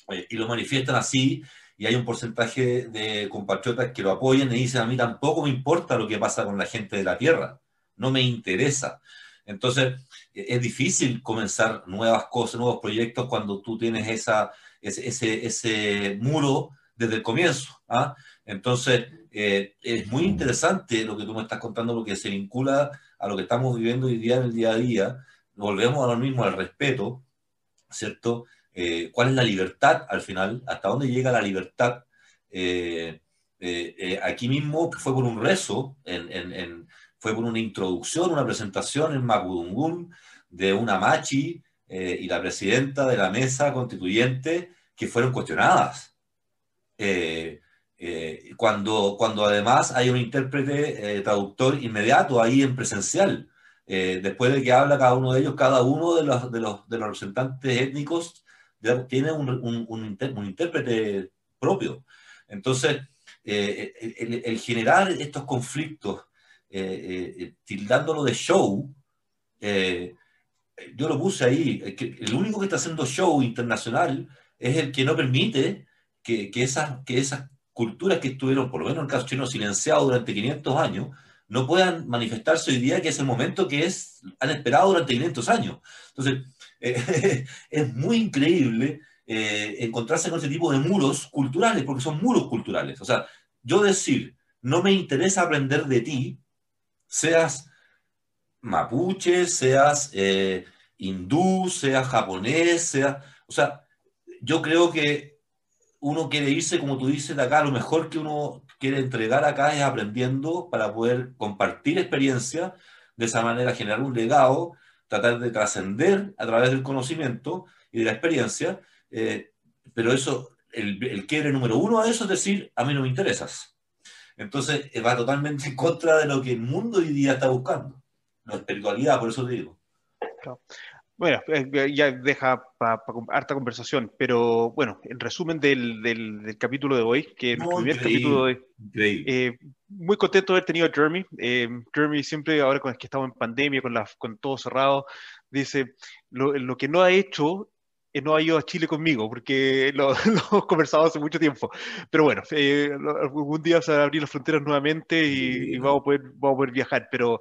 Eh, y lo manifiestan así y hay un porcentaje de compatriotas que lo apoyan y dicen a mí tampoco me importa lo que pasa con la gente de la tierra, no me interesa. Entonces, e, es difícil comenzar nuevas cosas, nuevos proyectos cuando tú tienes esa, ese, ese, muro desde el comienzo. ¿ah? Entonces, eh, es muy interesante lo que tú me estás contando, lo que se vincula a lo que estamos viviendo hoy día en el día a día. Volvemos a lo mismo, al respeto, ¿cierto? Eh, ¿Cuál es la libertad al final? ¿Hasta dónde llega la libertad? Eh, aquí mismo fue por un rezo, en, fue por una introducción, una presentación en Macudungún de una machi y la presidenta de la mesa constituyente que fueron cuestionadas. Eh, cuando, cuando además hay un intérprete eh, traductor inmediato ahí en presencial, eh, después de que habla cada uno de ellos, cada uno de los, de los, de los representantes étnicos tiene un, un, un, intérprete propio. Entonces, el, el, generar estos conflictos, tildándolo de show, yo lo puse ahí, el único que está haciendo show internacional es el que no permite que, que esas, que esas culturas que estuvieron, por lo menos en el caso chino, silenciados durante 500 años, no puedan manifestarse hoy día, que es el momento que es, han esperado durante 500 años. Entonces, eh, *laughs* es muy increíble eh, encontrarse con ese tipo de muros culturales, porque son muros culturales. O sea, yo decir, no me interesa aprender de ti, seas mapuche, seas eh, hindú, seas japonés, sea, o sea, yo creo que uno quiere irse, como tú dices, de acá, lo mejor que uno quiere entregar acá es aprendiendo para poder compartir experiencia, de esa manera generar un legado, tratar de trascender a través del conocimiento y de la experiencia, eh, pero eso, el, el número uno a eso es decir, a mí no me interesas. Entonces eh, va totalmente en contra de lo que el mundo hoy día está buscando, la espiritualidad, por eso te digo. Bueno, eh, ya deja para harta conversación, pero bueno, en resumen del, del, capítulo de hoy, que el primer capítulo de hoy, eh, muy contento de haber tenido a Jeremy. Eh, Jeremy siempre, ahora con el que estamos en pandemia, con, la, con todo cerrado, dice, lo, lo que no ha hecho no ha ido a Chile conmigo, porque *laughs* lo, hemos conversado hace mucho tiempo. Pero bueno, eh, algún día se van a abrir las fronteras nuevamente y, vamos, a poder, vamos a poder viajar. Pero,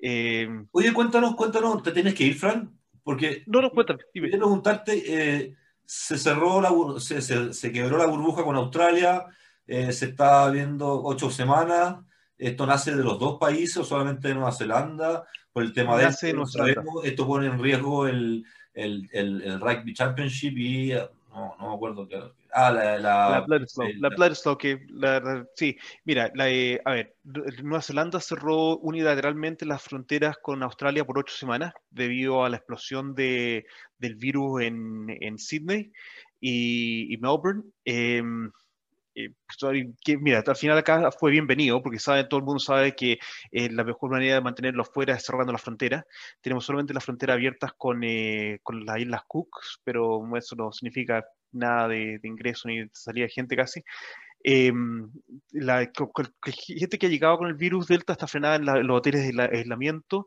eh, Oye, cuéntanos, cuéntanos, ¿te tienes que ir, Fran? Porque no, no, cuéntame. Quería preguntarte, eh, se cerró la, se, se, quebró la burbuja con Australia, eh, se está viendo ocho semanas. ¿Esto nace de los dos países o solamente de Nueva Zelanda? Por el tema de esto, pone en riesgo el, el, el, el Rugby Championship y no, no me acuerdo qué. Ah, la, la, la Bledisloe. La Bledisloe, que la, sí, mira, la, eh, a ver, Nueva Zelanda cerró unilateralmente las fronteras con Australia por ocho semanas debido a la explosión de, del virus en, en Sydney y, y Melbourne. Eh, eh, que, mira, al final acá fue bienvenido, porque sabe, todo el mundo sabe que eh, la mejor manera de mantenerlo fuera es cerrando la frontera. Tenemos solamente las fronteras abiertas con, eh, con las Islas Cook, pero eso no significa nada de, ingreso ni de salida de gente casi. Em, la, gente que ha llegado con el virus Delta está frenada en, los hoteles de aislamiento.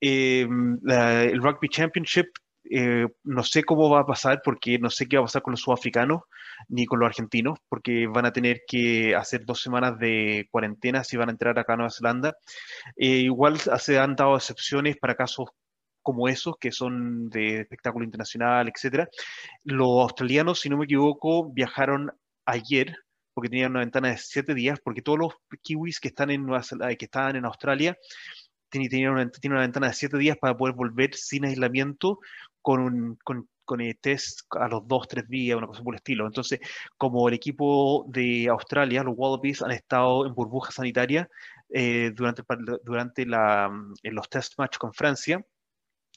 Em, el Rugby Championship eh, no sé cómo va a pasar porque no sé qué va a pasar con los sudafricanos ni con los argentinos porque van a tener que hacer dos semanas de cuarentena si van a entrar acá a Nueva Zelanda. Eh, igual se han dado excepciones para casos como esos, que son de espectáculo internacional, etc. Los australianos, si no me equivoco, viajaron ayer porque tenían una ventana de siete días, porque todos los kiwis que están en, Nueva que estaban en Australia tienen una, una ventana de siete días para poder volver sin aislamiento con, un, con, con el test a los dos, tres días, una cosa por el estilo. Entonces, como el equipo de Australia, los Wallabies, han estado en burbuja sanitaria eh, durante, durante la, en los test match con Francia,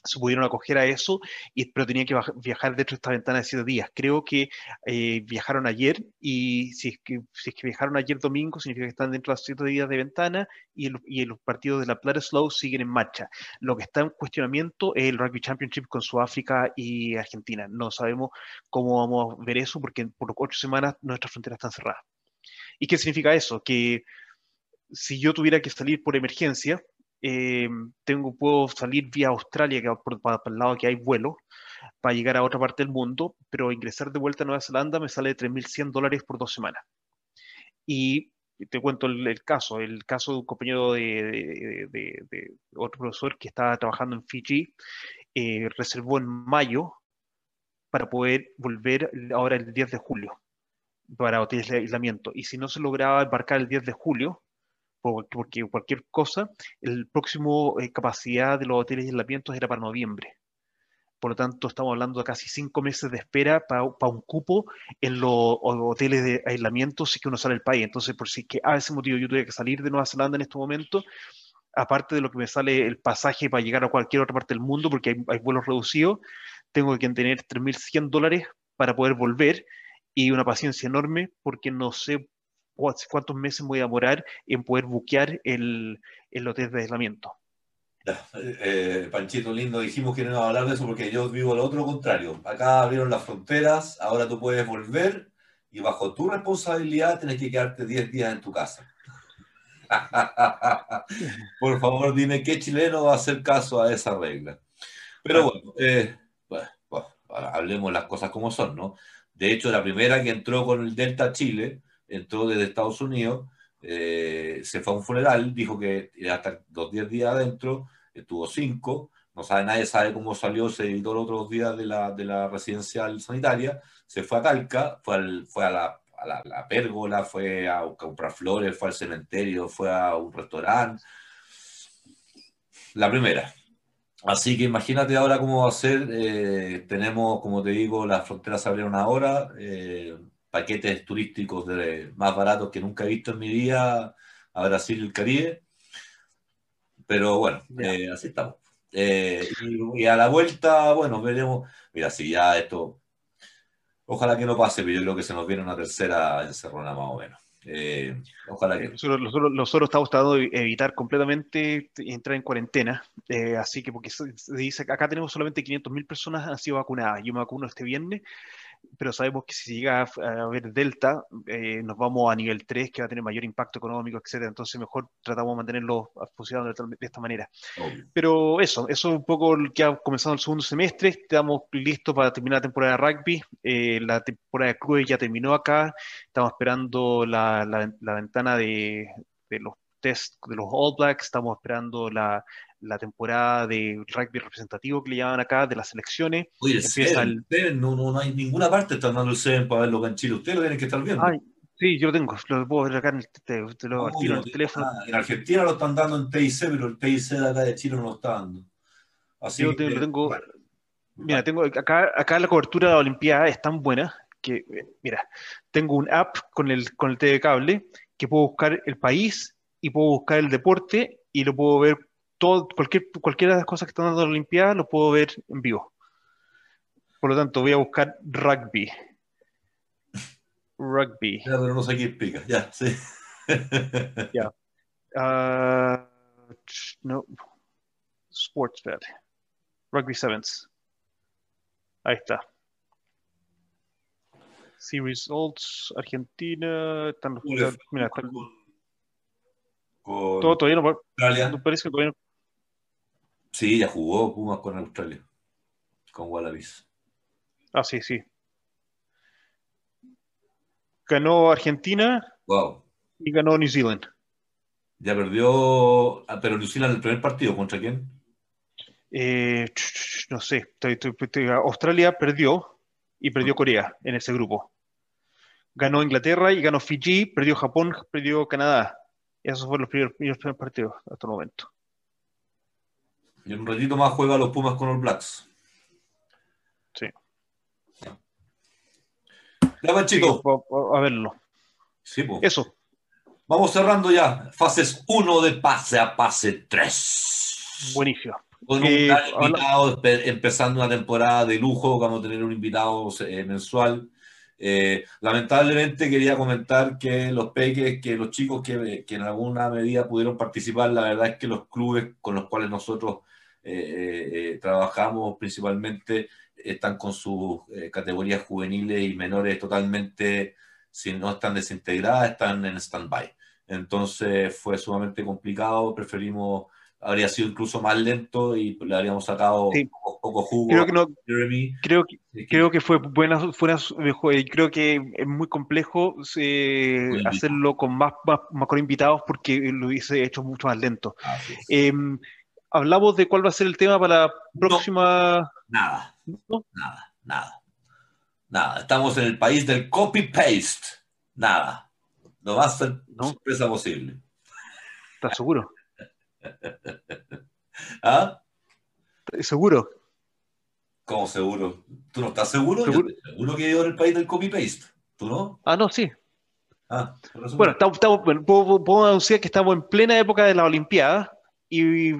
se pudieron acoger a eso, y, pero tenían que viajar dentro de esta ventana de siete días. Creo que eh, viajaron ayer y si es, que, si es que viajaron ayer domingo, significa que están dentro de los siete días de ventana y los partidos de la Plata Slow siguen en marcha. Lo que está en cuestionamiento es el Rugby Championship con Sudáfrica y Argentina. No sabemos cómo vamos a ver eso porque por ocho semanas nuestras fronteras están cerradas. ¿Y qué significa eso? Que si yo tuviera que salir por emergencia, eh, tengo, puedo salir vía Australia, que por, para, el lado que hay vuelo, para llegar a otra parte del mundo, pero ingresar de vuelta a Nueva Zelanda me sale de 3.100 dólares por dos semanas. Y te cuento el, caso, el caso de un compañero de, de, otro profesor que estaba trabajando en Fiji, eh, reservó en mayo para poder volver ahora el 10 de julio para hoteles de aislamiento. Y si no se lograba embarcar el 10 de julio, porque cualquier cosa, el próximo eh, capacidad de los hoteles y aislamientos era para noviembre. Por lo tanto, estamos hablando de casi cinco meses de espera para, un cupo en los hoteles de aislamiento si que uno sale del país. Entonces, por si que a ese motivo yo tuve que salir de Nueva Zelanda en este momento, aparte de lo que me sale el pasaje para llegar a cualquier otra parte del mundo, porque hay, hay vuelos reducidos, tengo que tener 3.100 dólares para poder volver y una paciencia enorme porque no sé cuántos meses voy a demorar en poder buquear el, el hotel de aislamiento. Eh, Panchito lindo, dijimos que no iba a hablar de eso porque yo vivo lo otro contrario. Acá abrieron las fronteras, ahora tú puedes volver y bajo tu responsabilidad tienes que quedarte 10 días en tu casa. *laughs* Por favor, dime qué chileno va a hacer caso a esa regla. Pero bueno, eh, hablemos las cosas como son, ¿no? De hecho, la primera que entró con el Delta Chile entró desde Estados Unidos, eh, se fue a un funeral, dijo que iba a estar dos diez días adentro, estuvo cinco, no sabe, nadie sabe cómo salió, se editó los otros días de la, de la residencial sanitaria, se fue a Talca, fue, al, fue a, la, a la, pérgola, fue a comprar flores, fue al cementerio, fue a un restaurante. La primera. Así que imagínate ahora cómo va a ser. Eh, tenemos, como te digo, las fronteras se abrieron ahora. Eh, paquetes turísticos de, más baratos que nunca he visto en mi vida a Brasil y el Caribe. Pero bueno, eh, así estamos. Eh, y, a la vuelta, bueno, veremos. Mira, si ya esto, ojalá que no pase, pero yo creo que se nos viene una tercera encerrona más o menos. Eh, ojalá que... Nosotros, estamos tratando de evitar completamente entrar en cuarentena, eh, así que porque se dice que acá tenemos solamente 500.000 personas han sido vacunadas. Yo me vacuno este viernes pero sabemos que si llega a haber delta, eh, nos vamos a nivel 3, que va a tener mayor impacto económico, etcétera. Entonces, mejor tratamos de mantenerlo funcionando de esta manera. Pero eso, eso es un poco lo que ha comenzado el segundo semestre. Estamos listos para terminar la temporada de rugby. Eh, la temporada de clubes ya terminó acá. Estamos esperando la, la, ventana de, de los test de los All Blacks, estamos esperando la, la temporada de rugby representativo que le llaman acá, de las selecciones. Oye, el Seven, no, no, no, hay ninguna parte están dando el Seven para verlo acá en Chile. Ustedes lo tienen que estar viendo. Ay, sí, yo lo tengo, lo puedo ver acá en el, teléfono. en Argentina lo están dando en TIC, pero el TIC de acá de Chile no lo está dando. Así yo que, lo tengo. Mira, tengo acá, acá la cobertura de la Olimpiada es tan buena que, mira, tengo un app con el, con el TV cable que puedo buscar el país y puedo buscar el deporte y lo puedo ver todo, cualquier, cualquiera de las cosas que están dando la Olimpiada lo puedo ver en vivo. Por lo tanto, voy a buscar rugby. Rugby. Ya, pero no sé qué explica. Ya, sí. *laughs* ya. Uh, no. Sportsbet. Rugby Sevens. Ahí está. See results. Argentina. Están los, mira, están, todo, todavía no, no parece que todavía no, Sí, ya jugó Pumas con Australia, con Wallabies. Ah, sí, sí. Ganó Argentina wow. y ganó New Zealand. Ya perdió, ah, pero New Zealand el primer partido, ¿contra quién? Eh, no sé, Australia perdió y perdió Corea en ese grupo. Ganó Inglaterra y ganó Fiji, perdió Japón, perdió Canadá. Esos fueron los primeros, primeros partidos hasta el momento. Y en un ratito más juega los Pumas con los Blacks. Sí. Ya van, chicos. a, verlo. Sí, pues. Eso. Vamos cerrando ya. Fases 1 de pase a pase 3. Buenísimo. Con un eh, invitado, empezando una temporada de lujo, vamos a tener un invitado eh, mensual. Eh, lamentablemente quería comentar que los peques, que los chicos que, que, en alguna medida pudieron participar, la verdad es que los clubes con los cuales nosotros eh, eh, trabajamos principalmente están con sus categorías juveniles y menores totalmente, si no están desintegradas, están en stand-by. Entonces fue sumamente complicado, preferimos habría sido incluso más lento y le habríamos sacado poco, jugo creo que no, Creo que, creo que fue buena, y creo que es muy complejo eh, hacerlo con más, más, con invitados porque lo hubiese hecho mucho más lento. Em, hablamos de cuál va a ser el tema para la próxima. nada, nada, nada, nada. Estamos en el país del copy-paste. Nada. No va a ser sorpresa posible. ¿Estás seguro? *laughs* ¿Ah? ¿Seguro? ¿Cómo seguro? ¿Tú no estás seguro? ¿Seguro? Yo que vivo en el país del copy-paste. ¿Tú no? Ah, no, sí. Ah, bueno, estamos, puedo, anunciar que estamos en plena época de la Olimpiada y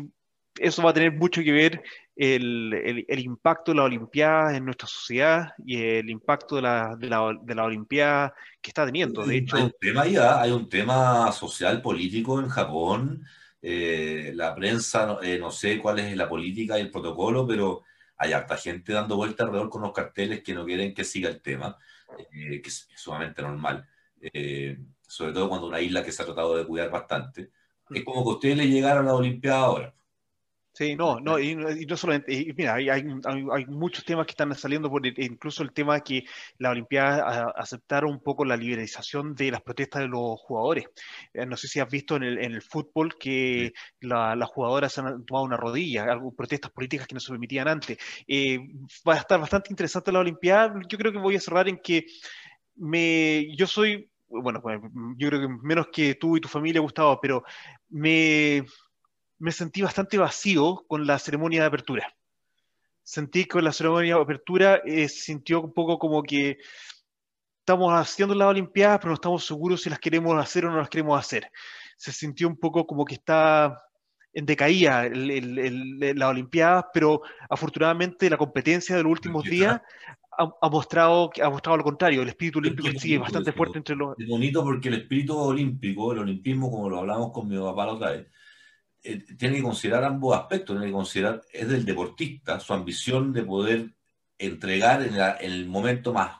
eso va a tener mucho que ver el, el, impacto de la Olimpiada en nuestra sociedad y el impacto de la, de la, de la Olimpiada que está teniendo. De hecho, hay un tema ya, hay un tema social, político en Japón eh, la prensa, eh, no sé cuál es la política y el protocolo, pero hay harta gente dando vuelta alrededor con los carteles que no quieren que siga el tema, eh, que es sumamente normal, sobre todo cuando una isla que se ha tratado de cuidar bastante. Es como que a ustedes le llegaron a la Olimpiada ahora. Sí, no, no, y, no solamente, mira, hay, hay, hay, muchos temas que están saliendo, por incluso el tema de que la Olimpiada aceptaron un poco la liberalización de las protestas de los jugadores. Eh, no sé si has visto en el, en el fútbol que las jugadoras han tomado una rodilla, algo, protestas políticas que no se permitían antes. Eh, va a estar bastante interesante la Olimpiada. Yo creo que voy a cerrar en que me, yo soy, bueno, pues, yo creo que menos que tú y tu familia, Gustavo, pero me me sentí bastante vacío con la ceremonia de apertura. Sentí que la ceremonia de apertura eh, sintió un poco como que estamos haciendo las Olimpiadas, pero no estamos seguros si las queremos hacer o no las queremos hacer. Se sintió un poco como que está en decaía la Olimpiada, pero afortunadamente la competencia de los últimos días ha, mostrado, ha mostrado lo contrario. El espíritu olímpico sigue bastante fuerte entre los. Es bonito porque el espíritu olímpico, el olimpismo, como lo hablamos con mi papá la otra vez, eh, tiene que considerar ambos aspectos. Tiene que considerar, es del deportista, su ambición de poder entregar en, el momento más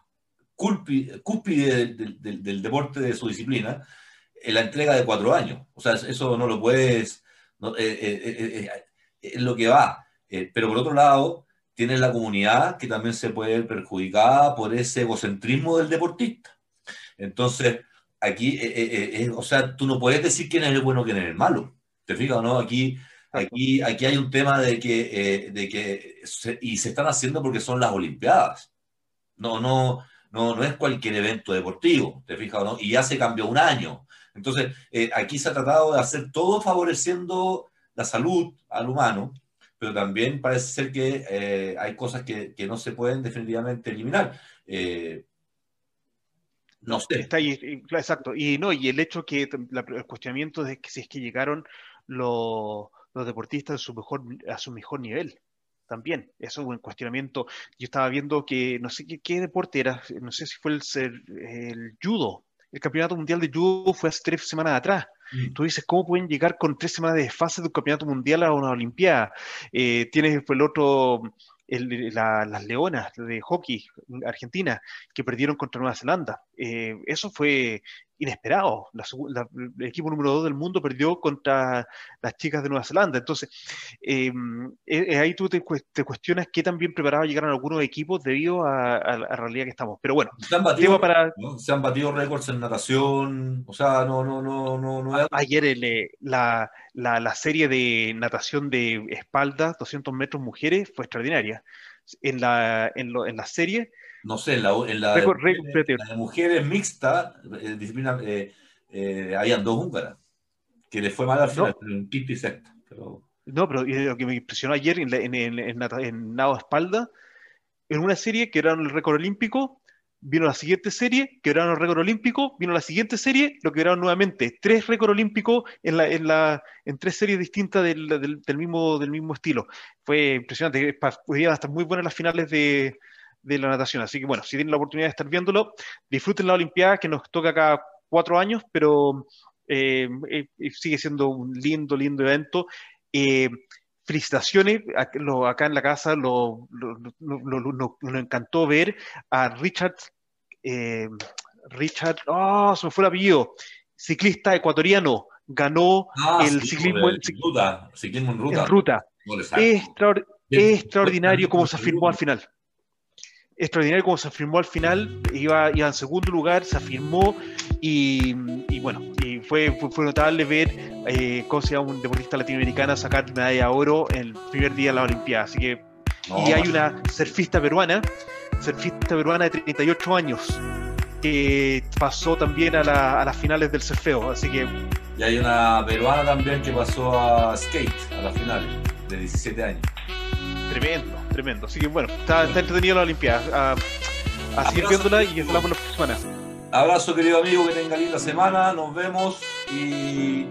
cúspide del, deporte de su disciplina, en la entrega de cuatro años. O sea, eso no lo puedes. es lo que va. pero por otro lado tienes la comunidad que también se puede ver perjudicada por ese egocentrismo del deportista. Entonces, aquí, eh, eh, eh, o sea, tú no puedes decir quién es el bueno, quién es el malo. ¿Te fijas o no? Aquí, aquí, aquí hay un tema de que, de que y se están haciendo porque son las Olimpiadas. No, no, no, no es cualquier evento deportivo, ¿te fijas o no? Y ya se cambió un año. Entonces, aquí se ha tratado de hacer todo favoreciendo la salud al humano, pero también parece ser que eh, hay cosas que, que, no se pueden definitivamente eliminar. Eh, no sé. Está ahí, exacto. Y no, y el hecho que el cuestionamiento de que si es que llegaron los, los deportistas a su mejor, a su mejor nivel también. Eso es un cuestionamiento. Yo estaba viendo que no sé qué, qué deporte era, no sé si fue el, el, judo. El campeonato mundial de judo fue hace tres semanas atrás. Mm. Tú dices, ¿cómo pueden llegar con tres semanas de fase de un campeonato mundial a una Olimpiada? Eh, tienes el otro, las Leonas de hockey Argentina que perdieron contra Nueva Zelanda. Eh, eso fue inesperado. el equipo número 2 del mundo perdió contra las chicas de Nueva Zelanda. Entonces, em, eh, ahí tú te, cuestionas qué tan bien preparados llegaron algunos equipos debido a, la realidad que estamos. Pero bueno, se han batido, para... se han batido récords en natación. O sea, no, no, no, no. no Ayer la, la, serie de natación de espalda, 200 metros mujeres, fue extraordinaria. En la, en, en la serie no sé, en la, en la, de, mujeres mixta, eh, disciplina, eh, eh, habían dos húngaras, que les fue mal al final, en quinto y sexta. Pero... No, pero lo que me impresionó ayer en, en, en, en, nado espalda, en una serie que era el récord olímpico, vino la siguiente serie, que era el récord olímpico, vino la siguiente serie, lo que eran nuevamente tres récords olímpicos en, la, en, la, en tres series distintas del, del, del, mismo, del mismo estilo. Fue impresionante, podían estar muy buenas las finales de, de la natación. Así que bueno, si tienen la oportunidad de estar viéndolo, disfruten la Olimpiada que nos toca cada cuatro años, pero eh, eh, sigue siendo un lindo, lindo evento. Eh, felicitaciones, acá en la casa lo, nos encantó ver a Richard, Richard, oh, se me fue el apellido, ciclista ecuatoriano, ganó ah, el ciclismo, en, ruta, ciclismo en ruta. En ruta. extraordinario como se afirmó al final extraordinario como se afirmó al final, iba, iba en segundo lugar, se afirmó y, y bueno, y fue, fue, notable ver eh, cómo se llama un deportista latinoamericana sacar medalla de oro el primer día de la Olimpiada. Así que, y hay una surfista peruana, surfista peruana de 38 años, que pasó también a, la, a las finales del surfeo, así que... Y hay una peruana también que pasó a skate, a las finales, de 17 años. Tremendo, tremendo. Así que bueno, está, está entretenida la Olimpiada. A, a seguir viéndola y hablamos la próxima semana. Abrazo, querido amigo, que tenga linda semana. Nos vemos y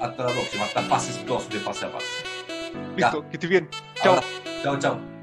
hasta la próxima. Hasta pases 2 de pase a pase. Listo, que estés bien. Chao. Chao, chao.